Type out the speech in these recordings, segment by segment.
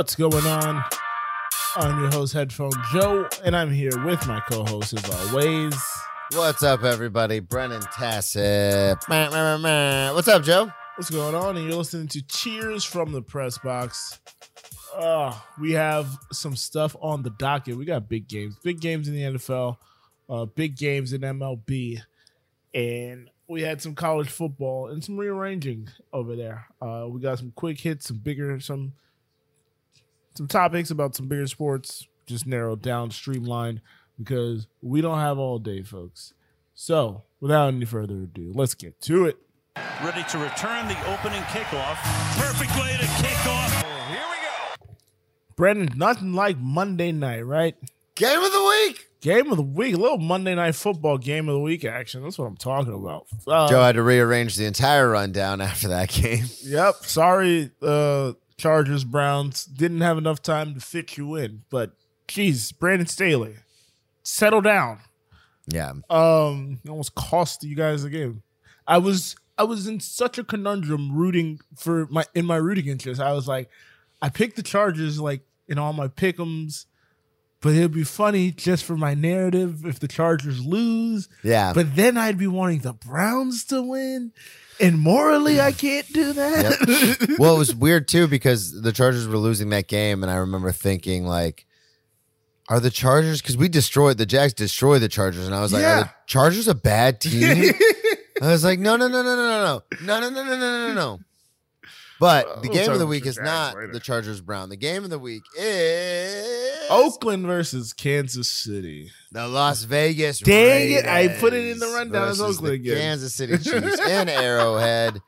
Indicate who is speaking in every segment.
Speaker 1: What's going on? I'm your host, Headphone Joe, and I'm here with my co-host as always.
Speaker 2: What's up, everybody? Brennan meh. What's up, Joe?
Speaker 1: What's going on? And you're listening to Cheers from the Press Box. Uh, we have some stuff on the docket. We got big games, big games in the NFL, uh, big games in MLB, and we had some college football and some rearranging over there. Uh, we got some quick hits, some bigger, some some topics about some bigger sports, just narrowed down, streamlined, because we don't have all day, folks. So, without any further ado, let's get to it.
Speaker 3: ready to return the opening kickoff. Perfect way to kick off. Oh, here we go.
Speaker 1: Brandon, nothing like Monday night, right?
Speaker 2: Game of the week.
Speaker 1: Game of the week, a little Monday night football game of the week action. That's what I'm talking about. Uh,
Speaker 2: Joe had to rearrange the entire rundown after that game.
Speaker 1: Yep. Sorry, uh, Chargers Browns didn't have enough time to fit you in, but geez, Brandon Staley, settle down.
Speaker 2: Yeah.
Speaker 1: Um, almost cost you guys the game. I was I was in such a conundrum rooting for my in my rooting interest. I was like, I picked the Chargers like in all my pickums, but it'd be funny just for my narrative if the Chargers lose.
Speaker 2: Yeah.
Speaker 1: But then I'd be wanting the Browns to win. And morally, I can't do that.
Speaker 2: well, it was weird too because the Chargers were losing that game, and I remember thinking like, "Are the Chargers?" Because we destroyed the Jags, destroyed the Chargers, and I was like,
Speaker 1: Yeah.
Speaker 2: "Are the Chargers a bad team?" I was like, No, "No, no, no, no, no, no, no, no, no, no, no, no, no, no." But the
Speaker 1: We'll
Speaker 2: game of the week is not
Speaker 1: later.
Speaker 2: the Chargers Brown. The game of the week is
Speaker 1: Oakland versus Kansas City.
Speaker 2: the Las Vegas.
Speaker 1: Dang it, I put it in the rundown as Oakland again.
Speaker 2: Kansas City Chiefs in Arrowhead.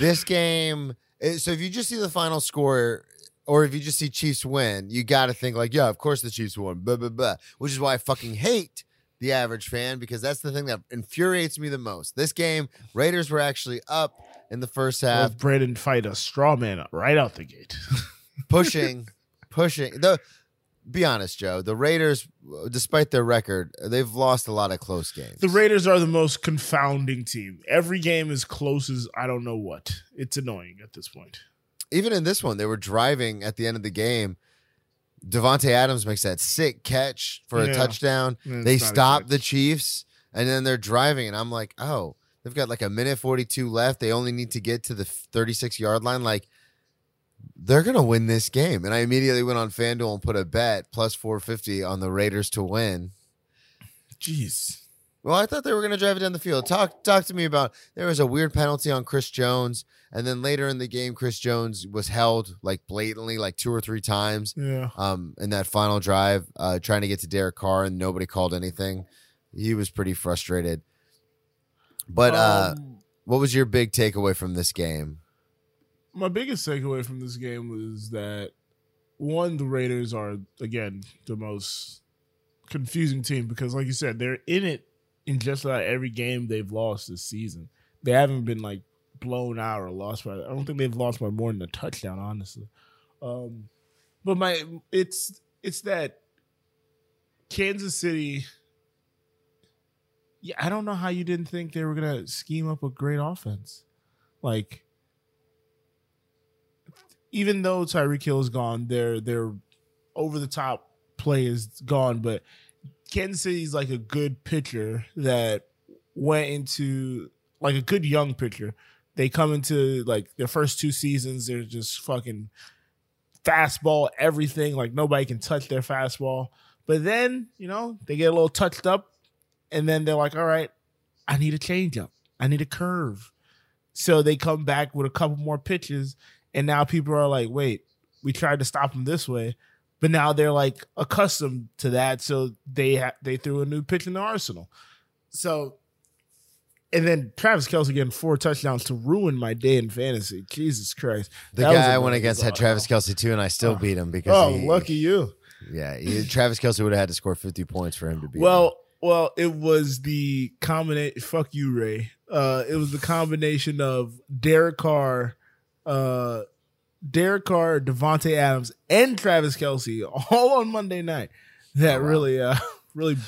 Speaker 2: This game. eh, So if you just see the final score, or if you just see Chiefs win, you got to think like, yeah, of course the Chiefs won. Blah blah blah. Which is why I fucking hate the average fan because that's the thing that infuriates me the most. This game, Raiders were actually up in the first half.
Speaker 1: Have Brandon fight a straw man right out the gate.
Speaker 2: pushing, pushing. The be honest, Joe. The Raiders, despite their record, they've lost a lot of close games.
Speaker 1: The Raiders are the most confounding team. Every game is close as I don't know what. It's annoying at this point.
Speaker 2: Even in this one, they were driving at the end of the game. Davante Adams makes that sick catch for a touchdown. They
Speaker 1: it's a
Speaker 2: stop the Chiefs, and then they're driving, and I'm like, oh, they've got like a minute 42 left. They only need to get to the 36 yard line. Like, they're gonna win this game. And I immediately went on FanDuel and put a bet plus 450 on the Raiders to win.
Speaker 1: Jeez.
Speaker 2: Well, I thought they were going to drive it down the field. Talk talk to me about there was a weird penalty on Chris Jones, and then later in the game, Chris Jones was held like blatantly, like two or three times.
Speaker 1: Yeah.
Speaker 2: Um, in that final drive, uh, trying to get to Derek Carr, and nobody called anything. He was pretty frustrated. But uh,
Speaker 1: Um,
Speaker 2: what was your big takeaway from this game?
Speaker 1: my biggest takeaway from this game was that one, the Raiders are again the most confusing team because, like you said, they're in it in just about every game they've lost this season. They haven't been like blown out or lost by. I don't think they've lost by more than a touchdown, honestly. Um, but my it's it's that Kansas City. Yeah, I don't know how you didn't think they were gonna scheme up a great offense, like even though Tyreek Hill is gone, their their over the top play is gone. But Kansas City's like a good pitcher that went into like a good young pitcher. They come into like their first two seasons, they're just fucking fastball everything. Like nobody can touch their fastball. But then, you know, they get a little touched up, and then they're like, all right, I need a changeup. I need a curve. So they come back with a couple more pitches, and now people are like, wait, we tried to stop them this way, but now they're like accustomed to that, so they ha- they threw a new pitch in the arsenal. So, and then Travis Kelce getting four touchdowns to ruin my day in fantasy. Jesus Christ!
Speaker 2: The
Speaker 1: That
Speaker 2: guy I went against had. Travis Kelce too, and I still
Speaker 1: Oh.
Speaker 2: beat him because
Speaker 1: Oh,
Speaker 2: he-
Speaker 1: lucky you.
Speaker 2: Yeah, he, Travis Kelce would have had to score 50 points for him to beat. him.
Speaker 1: Well, it was the combination. Fuck you, Ray. Uh, it was the combination of Derek Carr, uh, Derek Carr, Davante Adams, and Travis Kelce all on Monday night. That
Speaker 2: Oh, wow.
Speaker 1: really, uh, really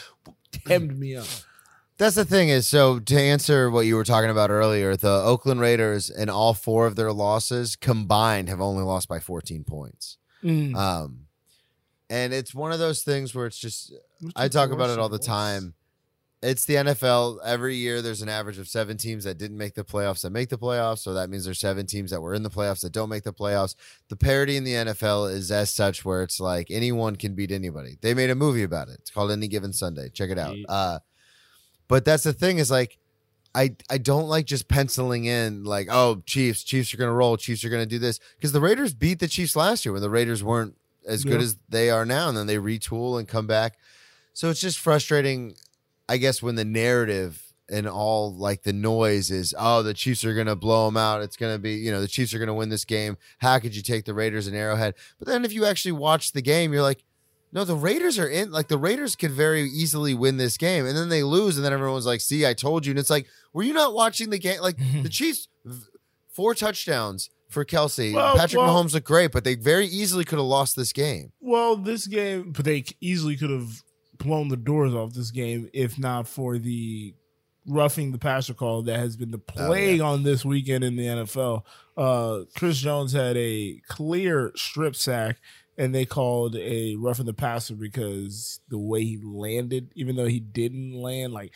Speaker 1: hemmed me up.
Speaker 2: That's the thing is so to answer what you were talking about earlier, the Oakland Raiders in all four of their losses combined have only lost by 14 points.
Speaker 1: Mm.
Speaker 2: Um, and it's one of those things where it's just I talk about it all the time. It's the NFL. Every year, there's an average of seven teams that didn't make the playoffs that make the playoffs. So that means there's seven teams that were in the playoffs that don't make the playoffs. The parity in the NFL is as such where it's like anyone can beat anybody. They made a movie about it. It's called Any Given Sunday. Check it out. Uh, but that's the thing is like, I I don't like just penciling in like, oh, Chiefs, Chiefs are gonna roll, Chiefs are gonna do this because the Raiders beat the Chiefs last year when the Raiders weren't as good as they are now, and then they retool and come back. So it's just frustrating, I guess, when the narrative and all like the noise is, oh, the Chiefs are going to blow them out. It's going to be, you know, the Chiefs are going to win this game. How could you take the Raiders and Arrowhead? But then if you actually watch the game, you're like, no, the Raiders are in. Like the Raiders could very easily win this game, and then they lose, and then everyone's like, "See, I told you." And it's like, were you not watching the game? Like the Chiefs, four touchdowns for Kelce.
Speaker 1: Well,
Speaker 2: Patrick
Speaker 1: well-
Speaker 2: Mahomes looked great, but they very easily could have lost this game.
Speaker 1: Well, this game, but they easily could have blown the doors off this game if not for the roughing the passer call that has been the
Speaker 2: Oh, yeah.
Speaker 1: plague on this weekend in the NFL. Uh, Chris Jones had a clear strip sack, and they called a roughing the passer because the way he landed, even though he didn't land, like.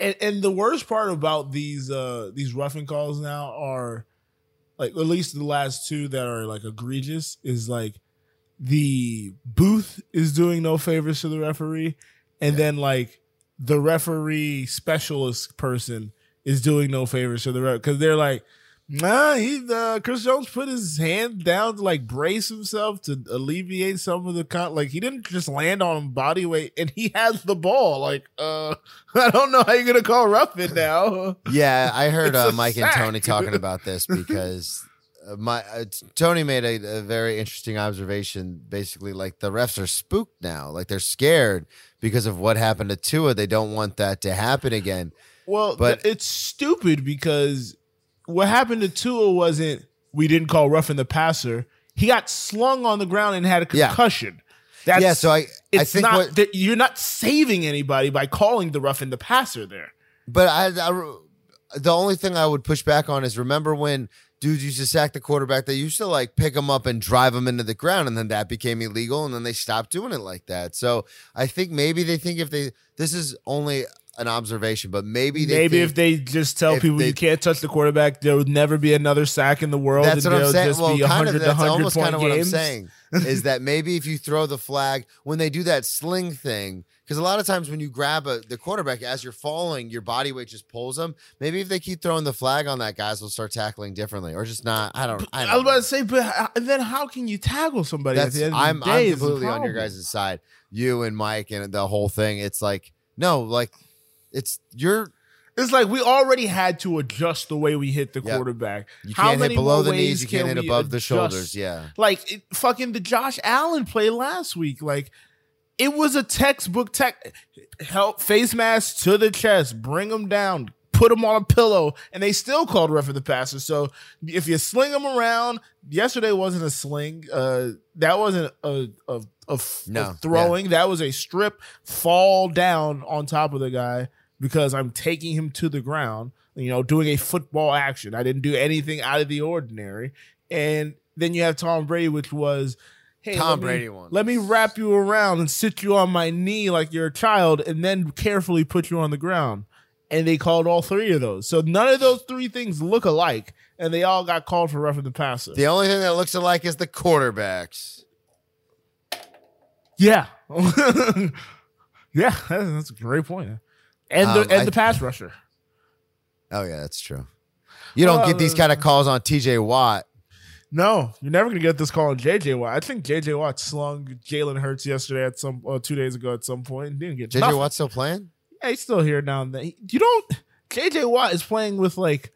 Speaker 1: And, and the worst part about these uh these roughing calls now are like at least the last two that are like egregious is like the booth is doing no favors to the referee, and then like the referee specialist person is doing no favors to the ref because they're like, nah, he uh, Chris Jones put his hand down to like brace himself to alleviate some of the con. Like he didn't just land on him body weight, and he has the ball. Like, uh, I don't know how you're gonna call roughing now.
Speaker 2: Yeah, I heard uh, Mike and. Tony talking about this because uh, my uh, Tony made a, a very interesting observation. Basically, like the refs are spooked now, like they're scared because of what happened to Tua. They don't want that to happen again.
Speaker 1: Well,
Speaker 2: but
Speaker 1: it's stupid because what happened to Tua wasn't we didn't call roughing the passer. He got slung on the ground and had a
Speaker 2: Yeah.
Speaker 1: concussion. That's,
Speaker 2: yeah, so I I
Speaker 1: it's
Speaker 2: think
Speaker 1: not
Speaker 2: what,
Speaker 1: that you're not saving anybody by calling the roughing the passer there.
Speaker 2: but I, I the only thing I would push back on is remember when dudes used to sack the quarterback, they used to like pick him up and drive him into the ground, and then that became illegal, and then they stopped doing it like that. So I think maybe they think if they this is only an observation, but maybe they
Speaker 1: Maybe if they just tell
Speaker 2: if
Speaker 1: people
Speaker 2: they-
Speaker 1: you can't touch the quarterback, there would never be another sack in the world.
Speaker 2: That's
Speaker 1: and
Speaker 2: what I'm saying.
Speaker 1: Just
Speaker 2: Well,
Speaker 1: be
Speaker 2: kind
Speaker 1: 100
Speaker 2: of that's
Speaker 1: 100
Speaker 2: almost kind of what I'm saying is that maybe if you throw the flag when they do that sling thing, because a lot of times when you grab a, the quarterback as you're falling, your body weight just pulls them. Maybe if they keep throwing the flag on that, guys will start tackling differently, or just not. I don't. I,
Speaker 1: I,
Speaker 2: don't
Speaker 1: was about
Speaker 2: know.
Speaker 1: to say, but then how can you tackle somebody at
Speaker 2: That's
Speaker 1: the end of
Speaker 2: I'm? I'm completely on your guys' side. You and Mike and the whole thing. It's like no, like it's you're
Speaker 1: It's like we already had to adjust the way we hit the
Speaker 2: Yep.
Speaker 1: quarterback.
Speaker 2: you
Speaker 1: How
Speaker 2: can't hit below the knees, you can't
Speaker 1: can
Speaker 2: hit above the shoulders. Yeah.
Speaker 1: Like it, fucking the Josh Allen play last week. Like it was a textbook tech help face mask to the chest, bring them down, put them on a pillow, and they still called ref for the passer. So if you sling them around, yesterday wasn't a sling. Uh, that wasn't a
Speaker 2: No,
Speaker 1: throwing. That was a strip fall down on top of the guy because I'm taking him to the ground. You know, doing a football action. I didn't do anything out of the ordinary. And then you have Tom Brady, which was, hey,
Speaker 2: Tom
Speaker 1: me-
Speaker 2: Brady one.
Speaker 1: Let me wrap you around and sit you on my knee like you're a child, and then carefully put you on the ground. And they called all three of those. So none of those three things look alike, and they all got called for roughing the passer.
Speaker 2: The only thing that looks alike is the quarterbacks.
Speaker 1: Yeah, yeah, that's a great point. And the
Speaker 2: Um,
Speaker 1: and
Speaker 2: I-
Speaker 1: the pass rusher.
Speaker 2: Oh yeah, that's true. You don't get these
Speaker 1: Uh,
Speaker 2: kind of calls on TJ Watt.
Speaker 1: No, you're never gonna get this call on JJ Watt. I think JJ Watt slung Jalen Hurts yesterday at some uh, two days ago at some point and didn't get
Speaker 2: JJ
Speaker 1: nothing.
Speaker 2: Watt still playing?
Speaker 1: Yeah, he's still here now and then. You don't. JJ Watt is playing with like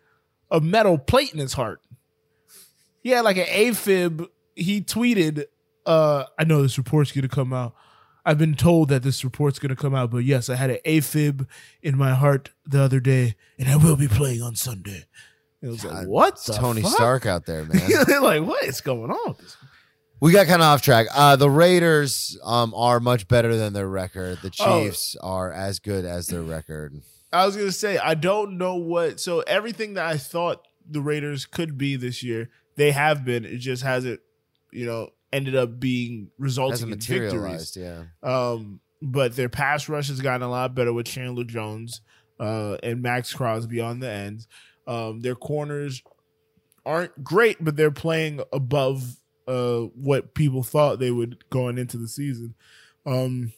Speaker 1: a metal plate in his heart. He had like an AFib. He tweeted, uh, I know this report's gonna come out. I've been told that this report's gonna come out, but yes, I had an AFib in my heart the other day, and I will be playing on Sunday. It was like, what?
Speaker 2: Tony
Speaker 1: fuck?
Speaker 2: Stark out there, man.
Speaker 1: like, what is going on? with this?
Speaker 2: we got kind of off track. Uh, the Raiders um, are much better than their record. The
Speaker 1: Oh.
Speaker 2: Chiefs are as good as their record.
Speaker 1: I was gonna say I don't know what. So everything that I thought the Raiders could be this year, they have been. It just hasn't, you know, ended up being resulting in victories.
Speaker 2: Yeah.
Speaker 1: Um, but their pass rush has gotten a lot better with Chandler Jones uh, and Maxx Crosby on the ends. Um, their corners aren't great, but they're playing above uh, what people thought they would going into the season. Um,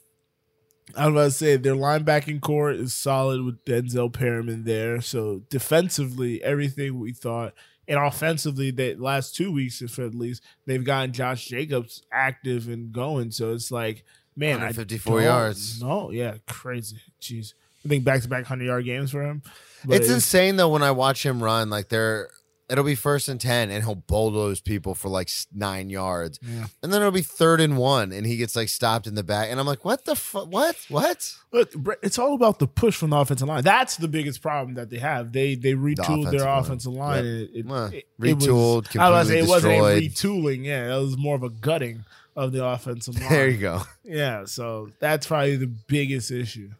Speaker 1: I was about to say their linebacking core is solid with Denzel Perryman there. So defensively, everything we thought, and offensively, the last two weeks, if at least they've gotten Josh Jacobs active and going. So it's like, man,
Speaker 2: 154 yards.
Speaker 1: No, yeah, crazy. Jeez, I think back to back hundred yard games for him. But
Speaker 2: it's insane though when I watch him run. Like they're, it'll be first and ten, and he'll bulldoze people for like nine yards,
Speaker 1: Yeah.
Speaker 2: and then it'll be third and one, and he gets like stopped in the back, and I'm like, what the fuck? What? What?
Speaker 1: Look, it's all about the push from the offensive line. That's the biggest problem that they have. They they retooled
Speaker 2: offensive
Speaker 1: their
Speaker 2: line.
Speaker 1: offensive line.
Speaker 2: Yep.
Speaker 1: It, it, it,
Speaker 2: retooled,
Speaker 1: It was, I was say it wasn't retooling. Yeah, it was more of a gutting of the offensive line.
Speaker 2: There you go.
Speaker 1: Yeah, so that's probably the biggest issue.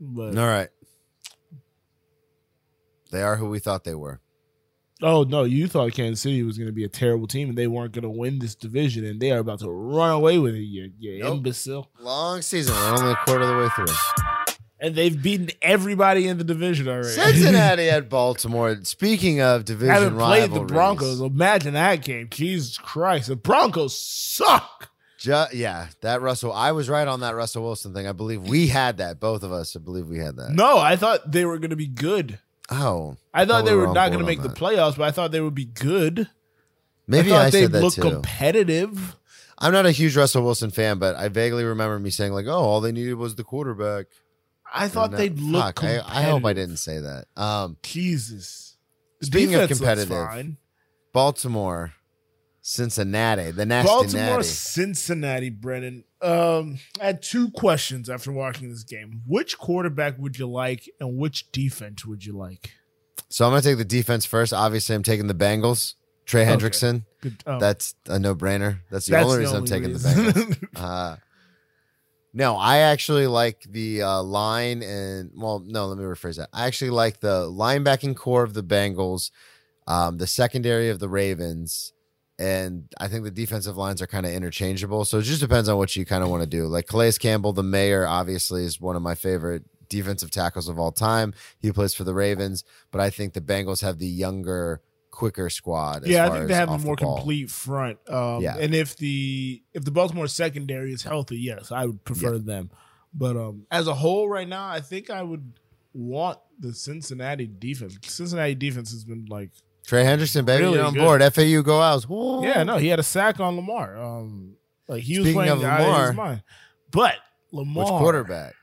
Speaker 1: But
Speaker 2: All right. They are who we thought they were.
Speaker 1: Oh no, you thought Kansas City was going to be a terrible team and they weren't going to win this division, and they are about to run away with it. You, you
Speaker 2: Nope.
Speaker 1: imbecile.
Speaker 2: Long season. We're only a quarter of the way through.
Speaker 1: And they've beaten everybody in the division already.
Speaker 2: Cincinnati at Baltimore. Speaking of division
Speaker 1: haven't played the Broncos. Imagine that game. Jesus Christ. The Broncos suck.
Speaker 2: Ju- yeah, that Russell. I was right on that Russell Wilson thing. I believe we had that. Both of us. I believe we had that.
Speaker 1: No, I thought they were going to be good.
Speaker 2: Oh,
Speaker 1: I thought they were not going to make the
Speaker 2: that.
Speaker 1: playoffs, but I thought they would be good.
Speaker 2: maybe
Speaker 1: I
Speaker 2: I, said that
Speaker 1: look
Speaker 2: too.
Speaker 1: competitive.
Speaker 2: I'm not a huge Russell Wilson fan, but I vaguely remember me saying like, "Oh, all they needed was the quarterback."
Speaker 1: I thought they'd look
Speaker 2: fuck, I. I hope I didn't say that. Um,
Speaker 1: Jesus.
Speaker 2: Speaking of
Speaker 1: defense looks
Speaker 2: competitive. Baltimore, Cincinnati, the nasty
Speaker 1: Baltimore,
Speaker 2: natty.
Speaker 1: Cincinnati, Brennan. Um, I had two questions after watching this game. Which quarterback would you like, and which defense would you like?
Speaker 2: So I'm gonna take the defense first. Obviously, I'm taking the Bengals. Trey
Speaker 1: Okay.
Speaker 2: Hendrickson.
Speaker 1: Good. oh,
Speaker 2: That's a no brainer. That's the
Speaker 1: that's
Speaker 2: only
Speaker 1: the
Speaker 2: reason I'm
Speaker 1: only
Speaker 2: taking
Speaker 1: reason.
Speaker 2: the Bengals. Uh, no, I actually like the uh, line and well, no, let me rephrase that. I actually like the linebacking core of the Bengals, um, the secondary of the Ravens, and I think the defensive lines are kind of interchangeable. So it just depends on what you kind of want to do. Like Calais Campbell, the mayor, obviously is one of my favorite defensive tackles of all time. He plays for the Ravens, but I think the Bengals have the younger, quicker squad. as
Speaker 1: yeah, I think they have a more complete front. Um,
Speaker 2: Yeah.
Speaker 1: and if the if the Baltimore secondary is healthy, yes, I would prefer them. But um, as a whole, right now, I think I would want the Cincinnati defense. Cincinnati defense has been like,
Speaker 2: Trey Hendrickson, baby,
Speaker 1: Really
Speaker 2: on
Speaker 1: good.
Speaker 2: board. FAU, go out.
Speaker 1: Yeah, no, he had a sack on Lamar. Um, like he was
Speaker 2: Speaking
Speaker 1: playing
Speaker 2: of Lamar,
Speaker 1: his mind. But Lamar,
Speaker 2: Which quarterback?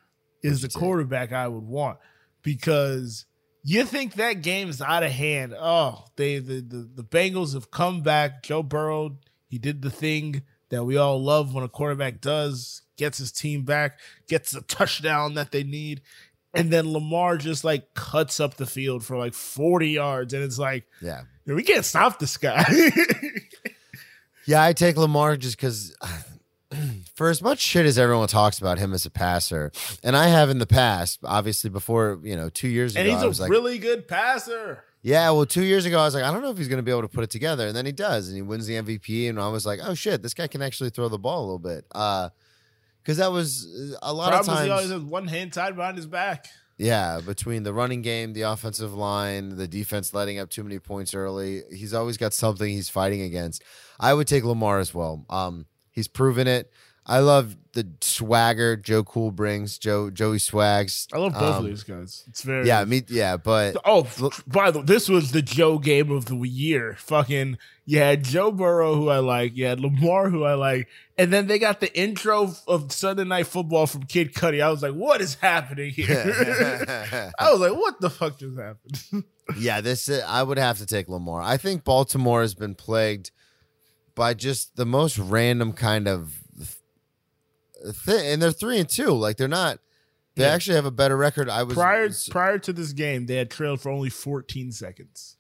Speaker 1: is the quarterback I would want because you think that game's out of hand. Oh, they the, the the Bengals have come back. Joe Burrow, he did the thing that we all love when a quarterback does, gets his team back, gets the touchdown that they need. And then Lamar just like cuts up the field for like 40 yards. And it's like,
Speaker 2: Yeah.
Speaker 1: we can't stop this guy.
Speaker 2: Yeah, I take Lamar just because, for as much shit as everyone talks about him as a passer, and I have in the past, obviously before, you know, two years ago,
Speaker 1: and he's a
Speaker 2: like,
Speaker 1: really good passer.
Speaker 2: yeah, well, two years ago, I was like, I don't know if he's going to be able to put it together. And then he does, and he wins the MVP. And I was like, oh shit, this guy can actually throw the ball a little bit. Uh, because that was uh, a lot
Speaker 1: Problem
Speaker 2: of
Speaker 1: is he always
Speaker 2: times.
Speaker 1: has one hand tied behind his back.
Speaker 2: Yeah, between the running game, the offensive line, the defense letting up too many points early, he's always got something he's fighting against. I would take Lamar as well. Um, he's proven it. I love the swagger Joe Cool brings. Joe Joey Swags.
Speaker 1: I love both of
Speaker 2: Um,
Speaker 1: these guys. It's very
Speaker 2: Yeah, me. Yeah, but
Speaker 1: Oh, by the way, this was the Joe game of the year. Fucking, you had Joe Burrow, who I like. You had Lamar, who I like. And then they got the intro of Sunday Night Football from Kid Cudi. I was like, what is happening here? I was like, what the fuck just happened?
Speaker 2: yeah, this uh, I would have to take Lamar. I think Baltimore has been plagued by just the most random kind of and they're three and two. Like they're not. They
Speaker 1: Yeah.
Speaker 2: actually have a better record. I was
Speaker 1: prior prior to this game, they had trailed for only 14 seconds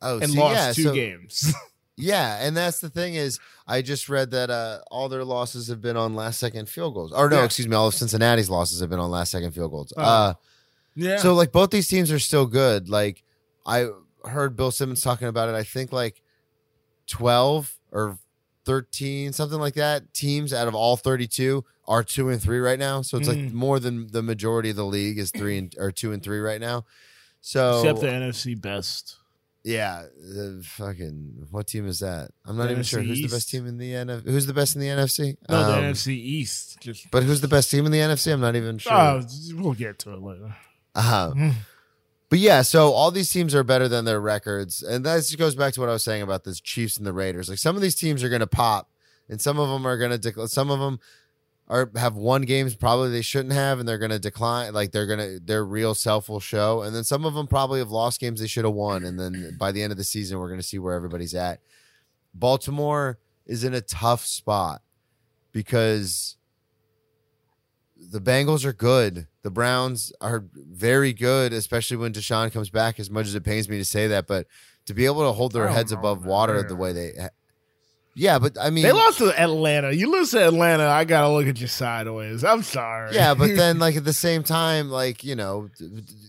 Speaker 2: oh,
Speaker 1: and
Speaker 2: see,
Speaker 1: lost
Speaker 2: yeah,
Speaker 1: two
Speaker 2: so-
Speaker 1: games.
Speaker 2: Yeah, and that's the thing is, I just read that uh, all their losses have been on last second field goals. Or no,
Speaker 1: Yeah.
Speaker 2: excuse me, all of Cincinnati's losses have been on last second field goals.
Speaker 1: Oh.
Speaker 2: Uh,
Speaker 1: yeah.
Speaker 2: So like both these teams are still good. Like I heard Bill Simmons talking about it. I think like twelve or 13, something like that, teams out of all 32 are two and three right now. So it's like
Speaker 1: Mm.
Speaker 2: more than the majority of the league is three and or two and three right now. So
Speaker 1: Except the NFC best.
Speaker 2: yeah, the fucking what team is that? I'm not
Speaker 1: The
Speaker 2: even sure
Speaker 1: NFC
Speaker 2: who's the best team in the NFC. Who's the best in the NFC?
Speaker 1: No, the
Speaker 2: Um,
Speaker 1: NFC East. Just
Speaker 2: But who's the best team in the NFC? I'm not even sure.
Speaker 1: oh, we'll get to it later.
Speaker 2: Uh-huh. But yeah, so all these teams are better than their records, and that just goes back to what I was saying about the Chiefs and the Raiders. Like some of these teams are going to pop, and some of them are going to. Dec- some of them are have won games probably they shouldn't have, and they're going to decline. Like they're going to their real self will show, and then some of them probably have lost games they should have won, and then by the end of the season, we're going to see where everybody's at. Baltimore is in a tough spot because the Bengals are good. The Browns are very good, especially when Deshaun comes back. As much as it pains me to say that, but to be able to hold their heads
Speaker 1: know,
Speaker 2: above
Speaker 1: man.
Speaker 2: water
Speaker 1: They're-
Speaker 2: the way they, ha- yeah, but I mean,
Speaker 1: They lost to Atlanta. You lose to Atlanta, I gotta look at you sideways. I'm sorry.
Speaker 2: yeah, but then like at the same time, like you know,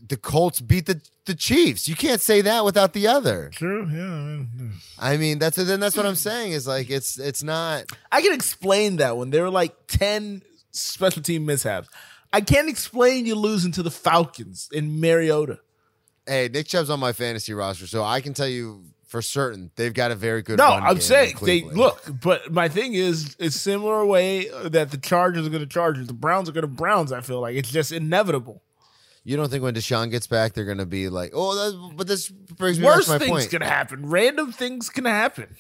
Speaker 2: the Colts beat the the Chiefs. You can't say that without the other.
Speaker 1: true. Yeah, I, mean,
Speaker 2: that's then that's what I'm saying is like it's it's not.
Speaker 1: I can explain that when they were like ten special team mishaps. I can't explain you losing to the Falcons in Mariota.
Speaker 2: Hey, Nick Chubb's on my fantasy roster, so I can tell you for certain they've got a very good.
Speaker 1: No, I'm
Speaker 2: in
Speaker 1: saying they look, but my thing is, it's similar way that the Chargers are going to Chargers, the Browns are going to Browns. I feel like it's just inevitable.
Speaker 2: You don't think when Deshaun gets back, they're going to be like, oh, but this brings me back
Speaker 1: Worst
Speaker 2: to my
Speaker 1: things
Speaker 2: point.
Speaker 1: can happen. Random things can happen.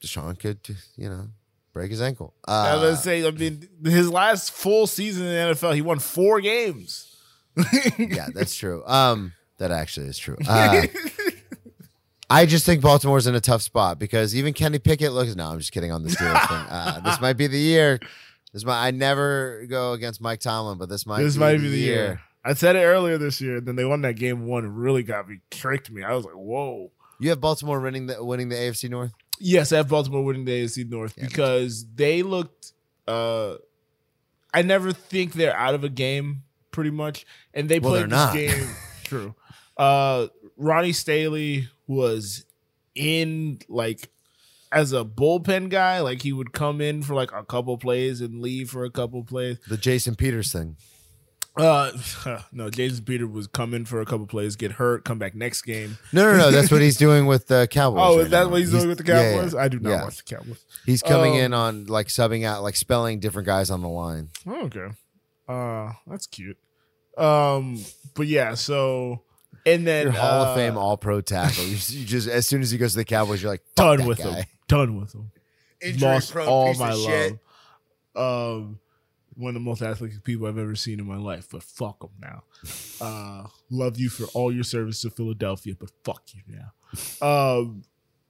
Speaker 2: Deshaun could, you know, break his ankle.
Speaker 1: I was
Speaker 2: Uh,
Speaker 1: gonna say, I mean, his last full season in the NFL, he won four games.
Speaker 2: yeah, that's true. Um, that actually is true. Uh, I just think Baltimore's in a tough spot because even Kenny Pickett looks. No, I'm just kidding on the Steelers thing. Uh, this might be the year. This might. I never go against Mike Tomlin, but this might.
Speaker 1: this
Speaker 2: be
Speaker 1: might
Speaker 2: the
Speaker 1: be the year. I said it earlier this year. Then they won that game one. Really got me, tricked me. I was like, whoa.
Speaker 2: You have Baltimore winning the winning the AFC North.
Speaker 1: Yes, I have Baltimore winning the AFC North
Speaker 2: Yeah,
Speaker 1: because they looked. uh I never think they're out of a game, pretty much, and they
Speaker 2: Well,
Speaker 1: played this
Speaker 2: not.
Speaker 1: game. True. Uh Ronnie Stanley was in like as a bullpen guy. Like he would come in for like a couple plays and leave for a couple plays.
Speaker 2: The Jason Peters thing.
Speaker 1: Uh no, Jason Peter was coming for a couple plays, get hurt, come back next game.
Speaker 2: No, no, no. That's what he's doing with the Cowboys.
Speaker 1: Oh,
Speaker 2: right
Speaker 1: is that
Speaker 2: now.
Speaker 1: what he's, doing with the
Speaker 2: yeah, yeah.
Speaker 1: Cowboys? I do not
Speaker 2: Yeah.
Speaker 1: watch the Cowboys.
Speaker 2: He's coming
Speaker 1: Um,
Speaker 2: in on like subbing out, like spelling different guys on the line.
Speaker 1: Oh, okay. Uh that's cute. Um but yeah, so and then
Speaker 2: Your Hall
Speaker 1: uh,
Speaker 2: of Fame All Pro tackle. You, you just as soon as he goes to the Cowboys, you're like
Speaker 1: done with
Speaker 2: guy.
Speaker 1: him. Done with him. Lost all my love. Um one of the most athletic people I've ever seen in my life, but fuck him now. Uh love you for all your service to Philadelphia, but fuck you now. Um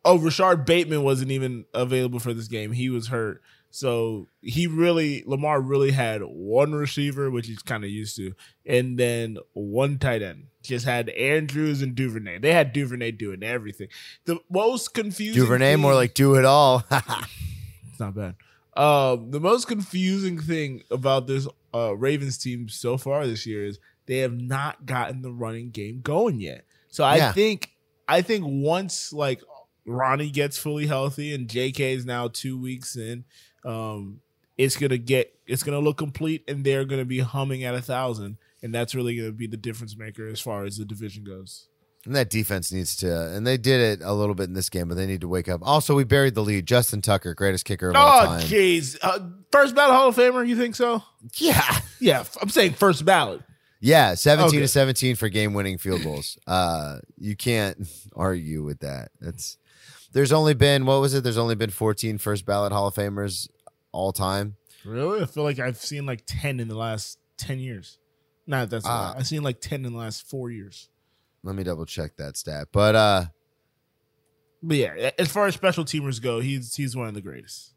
Speaker 1: oh Rashod Bateman wasn't even available for this game. He was hurt. So he really Lamar really had one receiver, which he's kind of used to, and then one tight end. Just had Andrews and Duvernay. They had Duvernay doing everything. The most confusing
Speaker 2: Duvernay, more like do it all.
Speaker 1: it's not bad. Um, the most confusing thing about this uh, Ravens team so far this year is they have not gotten the running game going yet. So I
Speaker 2: Yeah.
Speaker 1: think I think once like Ronnie gets fully healthy and JK is now two weeks in, um, it's gonna get it's gonna look complete and they're gonna be humming at a thousand, and that's really gonna be the difference maker as far as the division goes.
Speaker 2: And that defense needs to, and they did it a little bit in this game, but they need to wake up. Also, we buried the lead. Justin Tucker, greatest kicker of all time.
Speaker 1: Oh jeez, uh, first ballot Hall of Famer, you think so?
Speaker 2: Yeah,
Speaker 1: Yeah, I'm saying first ballot.
Speaker 2: yeah, seventeen
Speaker 1: Okay.
Speaker 2: to seventeen for game-winning field goals. Uh, you can't argue with that. That's there's only been what was it? There's only been 14 first ballot Hall of Famers all time.
Speaker 1: Really? I feel like I've seen like 10 in the last 10 years. Not that's
Speaker 2: Ah.
Speaker 1: I've seen like 10 in the last four years.
Speaker 2: Let me double check that stat. But uh,
Speaker 1: But yeah, as far as special teamers go, he's he's one of the greatest.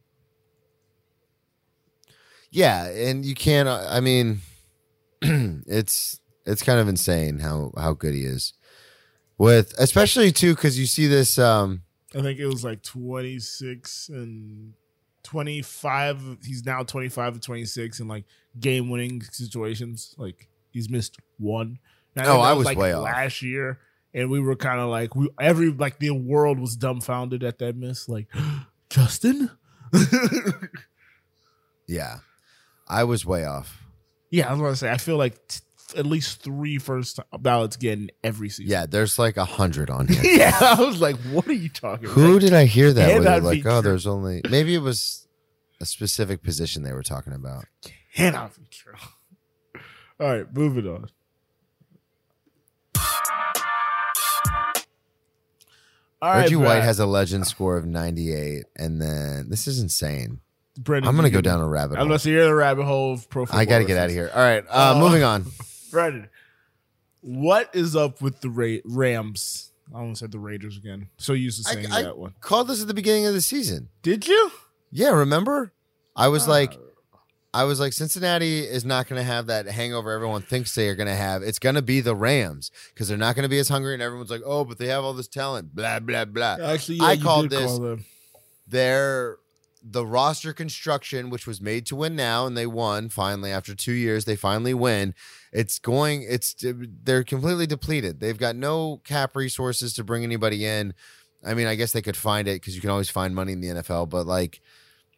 Speaker 2: Yeah, and you can't. uh, I mean, it's it's kind of insane how how good he is with, especially too, because you see this. um
Speaker 1: I think it was like 26 and 25. He's now 25 to 26 in like game winning situations. Like he's missed one. And
Speaker 2: Oh,
Speaker 1: that
Speaker 2: I was
Speaker 1: like
Speaker 2: way off.
Speaker 1: last year. And we were kind of like we every like the world was dumbfounded at that miss. Like Justin,
Speaker 2: Yeah, I was way off.
Speaker 1: yeah, I was gonna say. I feel like t- at least three first ballots getting every season.
Speaker 2: Yeah, there's like a hundred on here.
Speaker 1: yeah. I was like, what are you talking about?
Speaker 2: Who did I hear that? with? Like, oh,
Speaker 1: true.
Speaker 2: there's only maybe it was a specific position they were talking about.
Speaker 1: cannot be true. All right, moving on. All right,
Speaker 2: Reggie White has a legend score of 98, and then this is insane.
Speaker 1: Brendan,
Speaker 2: I'm gonna go down a rabbit hole.
Speaker 1: Unless you're in the rabbit hole of pro.
Speaker 2: I got to get out of here. All right, uh,
Speaker 1: Uh,
Speaker 2: moving on.
Speaker 1: Brendan, what is up with the Ra- Rams? I almost said the Raiders again. So used to
Speaker 2: I,
Speaker 1: saying
Speaker 2: I
Speaker 1: that one.
Speaker 2: called this at the beginning of the season.
Speaker 1: Did you?
Speaker 2: Yeah, remember? I was like,
Speaker 1: Uh,
Speaker 2: I was like, Cincinnati is not going to have that hangover everyone thinks they are going to have. It's going to be the Rams because they're not going to be as hungry, and everyone's like, oh, but they have all this talent. Blah blah blah.
Speaker 1: actually,
Speaker 2: I called this-
Speaker 1: call.
Speaker 2: Their the roster construction, which was made to win now, and they won finally after two years. They finally win. It's going. It's they're completely depleted. They've got no cap resources to bring anybody in. I mean, I guess they could find it because you can always find money in the NFL, but like,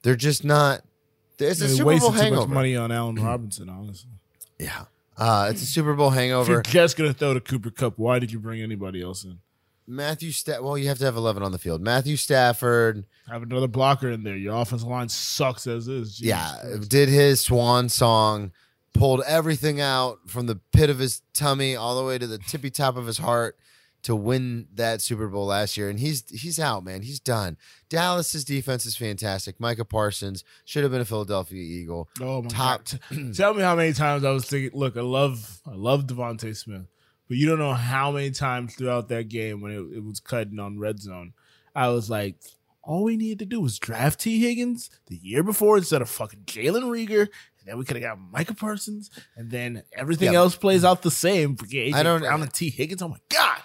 Speaker 2: they're just not. It's a
Speaker 1: They
Speaker 2: Super
Speaker 1: wasted
Speaker 2: Bowl
Speaker 1: too much
Speaker 2: hangover.
Speaker 1: money on Allen Robinson. Honestly,
Speaker 2: Yeah, uh, it's a Super Bowl
Speaker 1: if
Speaker 2: hangover.
Speaker 1: you're just gonna throw to Cooper Kupp, why did you bring anybody else in?
Speaker 2: Matthew Sta- Well, you have to have eleven on the field. Matthew Stafford.
Speaker 1: Have another blocker in there. Your offensive line sucks as is. Jesus
Speaker 2: yeah, did his swan song, pulled everything out from the pit of his tummy all the way to the tippy top of his heart to win that Super Bowl last year. And he's he's out, man. He's done. Dallas's defense is fantastic. Micah Parsons should have been a Philadelphia Eagle.
Speaker 1: Oh my
Speaker 2: Top-
Speaker 1: god! Tell me how many times I was thinking. Look, I love, I love DeVonta Smith, but you don't know how many times throughout that game when it, it was cutting on red zone, I was like, all we needed to do was draft Tee Higgins the year before instead of fucking Jalen Reagor, and then we could have got Micah Parsons, and then everything
Speaker 2: Yeah.
Speaker 1: else plays out the same. For AJ
Speaker 2: I don't-
Speaker 1: Brown and Tee Higgins. Oh my god!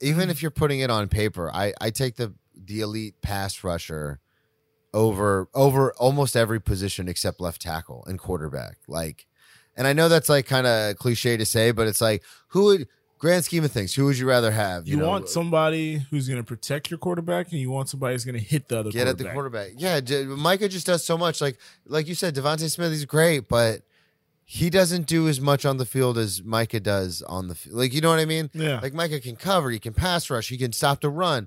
Speaker 2: Even mm. if you're putting it on paper, I, I take the the elite pass rusher over over almost every position except left tackle and quarterback. Like, and I know that's like kind of cliche to say, but it's like who would grand scheme of things, who would you rather have?
Speaker 1: You,
Speaker 2: know,
Speaker 1: want somebody who's going to protect your quarterback, and you want somebody who's going to hit the other.
Speaker 2: get at the quarterback. Yeah, Micah just does so much. Like like you said, DeVonta Smith is great, but he doesn't do as much on the field as Micah does on the field. Like you know what I mean?
Speaker 1: Yeah,
Speaker 2: Like Micah can cover, he can pass rush, he can stop the run.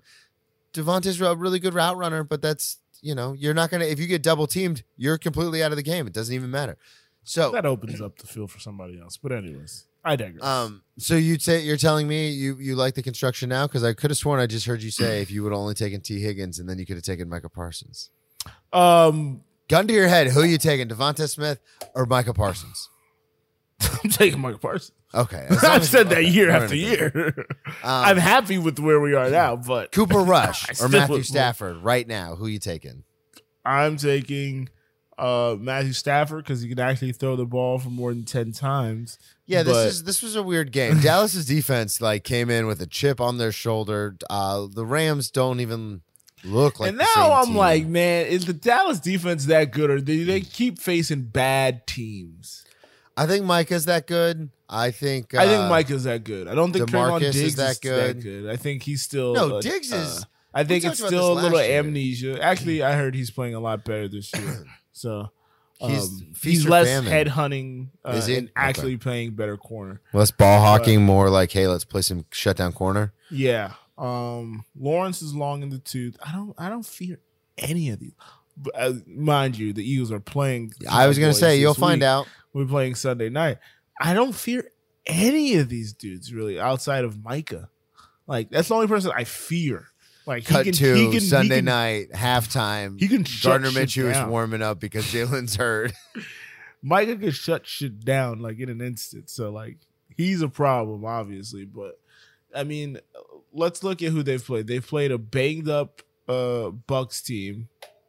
Speaker 2: Devontae's a really good route runner, but that's you know you're not gonna if you get double teamed, you're completely out of the game. It doesn't even matter. So
Speaker 1: that opens up the field for somebody else. But anyways, I digress.
Speaker 2: um, so you'd say you're telling me you you like the construction now because I could have sworn I just heard you say if you would only taken Tee Higgins and then you could have taken Micah Parsons.
Speaker 1: um,
Speaker 2: Gun to your head, who are you taking, Devonta Smith or Micah Parsons?
Speaker 1: I'm taking Michael Parsons.
Speaker 2: Okay,
Speaker 1: I've said that
Speaker 2: okay,
Speaker 1: year after year.
Speaker 2: Um,
Speaker 1: I'm happy with where we are now, but
Speaker 2: Cooper Rush or Matthew
Speaker 1: would-
Speaker 2: Stafford right now. Who you taking?
Speaker 1: I'm taking uh, Matthew Stafford because he can actually throw the ball for more than ten times.
Speaker 2: Yeah, this
Speaker 1: But-
Speaker 2: is this was a weird game. Dallas's defense like came in with a chip on their shoulder. Uh, the Rams don't even look like.
Speaker 1: and now I'm
Speaker 2: team.
Speaker 1: like, man, is the Dallas defense that good, or do they keep facing bad teams?
Speaker 2: I think Micah's that good. I think.
Speaker 1: I think
Speaker 2: uh,
Speaker 1: Mike is that good. I don't think Trayvon
Speaker 2: DeMarcus is that
Speaker 1: is
Speaker 2: good.
Speaker 1: that good. I think he's still
Speaker 2: No,
Speaker 1: uh,
Speaker 2: Diggs is-
Speaker 1: uh, I think it's still a little
Speaker 2: year.
Speaker 1: amnesia. Actually, I heard he's playing a lot better this year. So
Speaker 2: He's
Speaker 1: um,
Speaker 2: feast
Speaker 1: he's less
Speaker 2: famine.
Speaker 1: head hunting uh,
Speaker 2: Is he?
Speaker 1: and actually playing better corner.
Speaker 2: less ball hawking, more like, hey, let's play some shutdown corner.
Speaker 1: Yeah. Um, Lawrence is long in the tooth. I don't. I don't fear any of these. But, uh, mind you, the Eagles are playing.
Speaker 2: I was gonna say you'll find out.
Speaker 1: We're playing Sunday night. I don't fear any of these dudes really outside of Micah. Like that's the only person I fear. Like
Speaker 2: Cut
Speaker 1: he can,
Speaker 2: to
Speaker 1: can,
Speaker 2: Sunday
Speaker 1: can,
Speaker 2: night halftime.
Speaker 1: He can shut
Speaker 2: Gardner Minshew is warming up because Jalen's hurt.
Speaker 1: Micah can shut shit down like in an instant. So like he's a problem, obviously. But I mean, let's look at who they've played. They've played a banged up uh Bucs team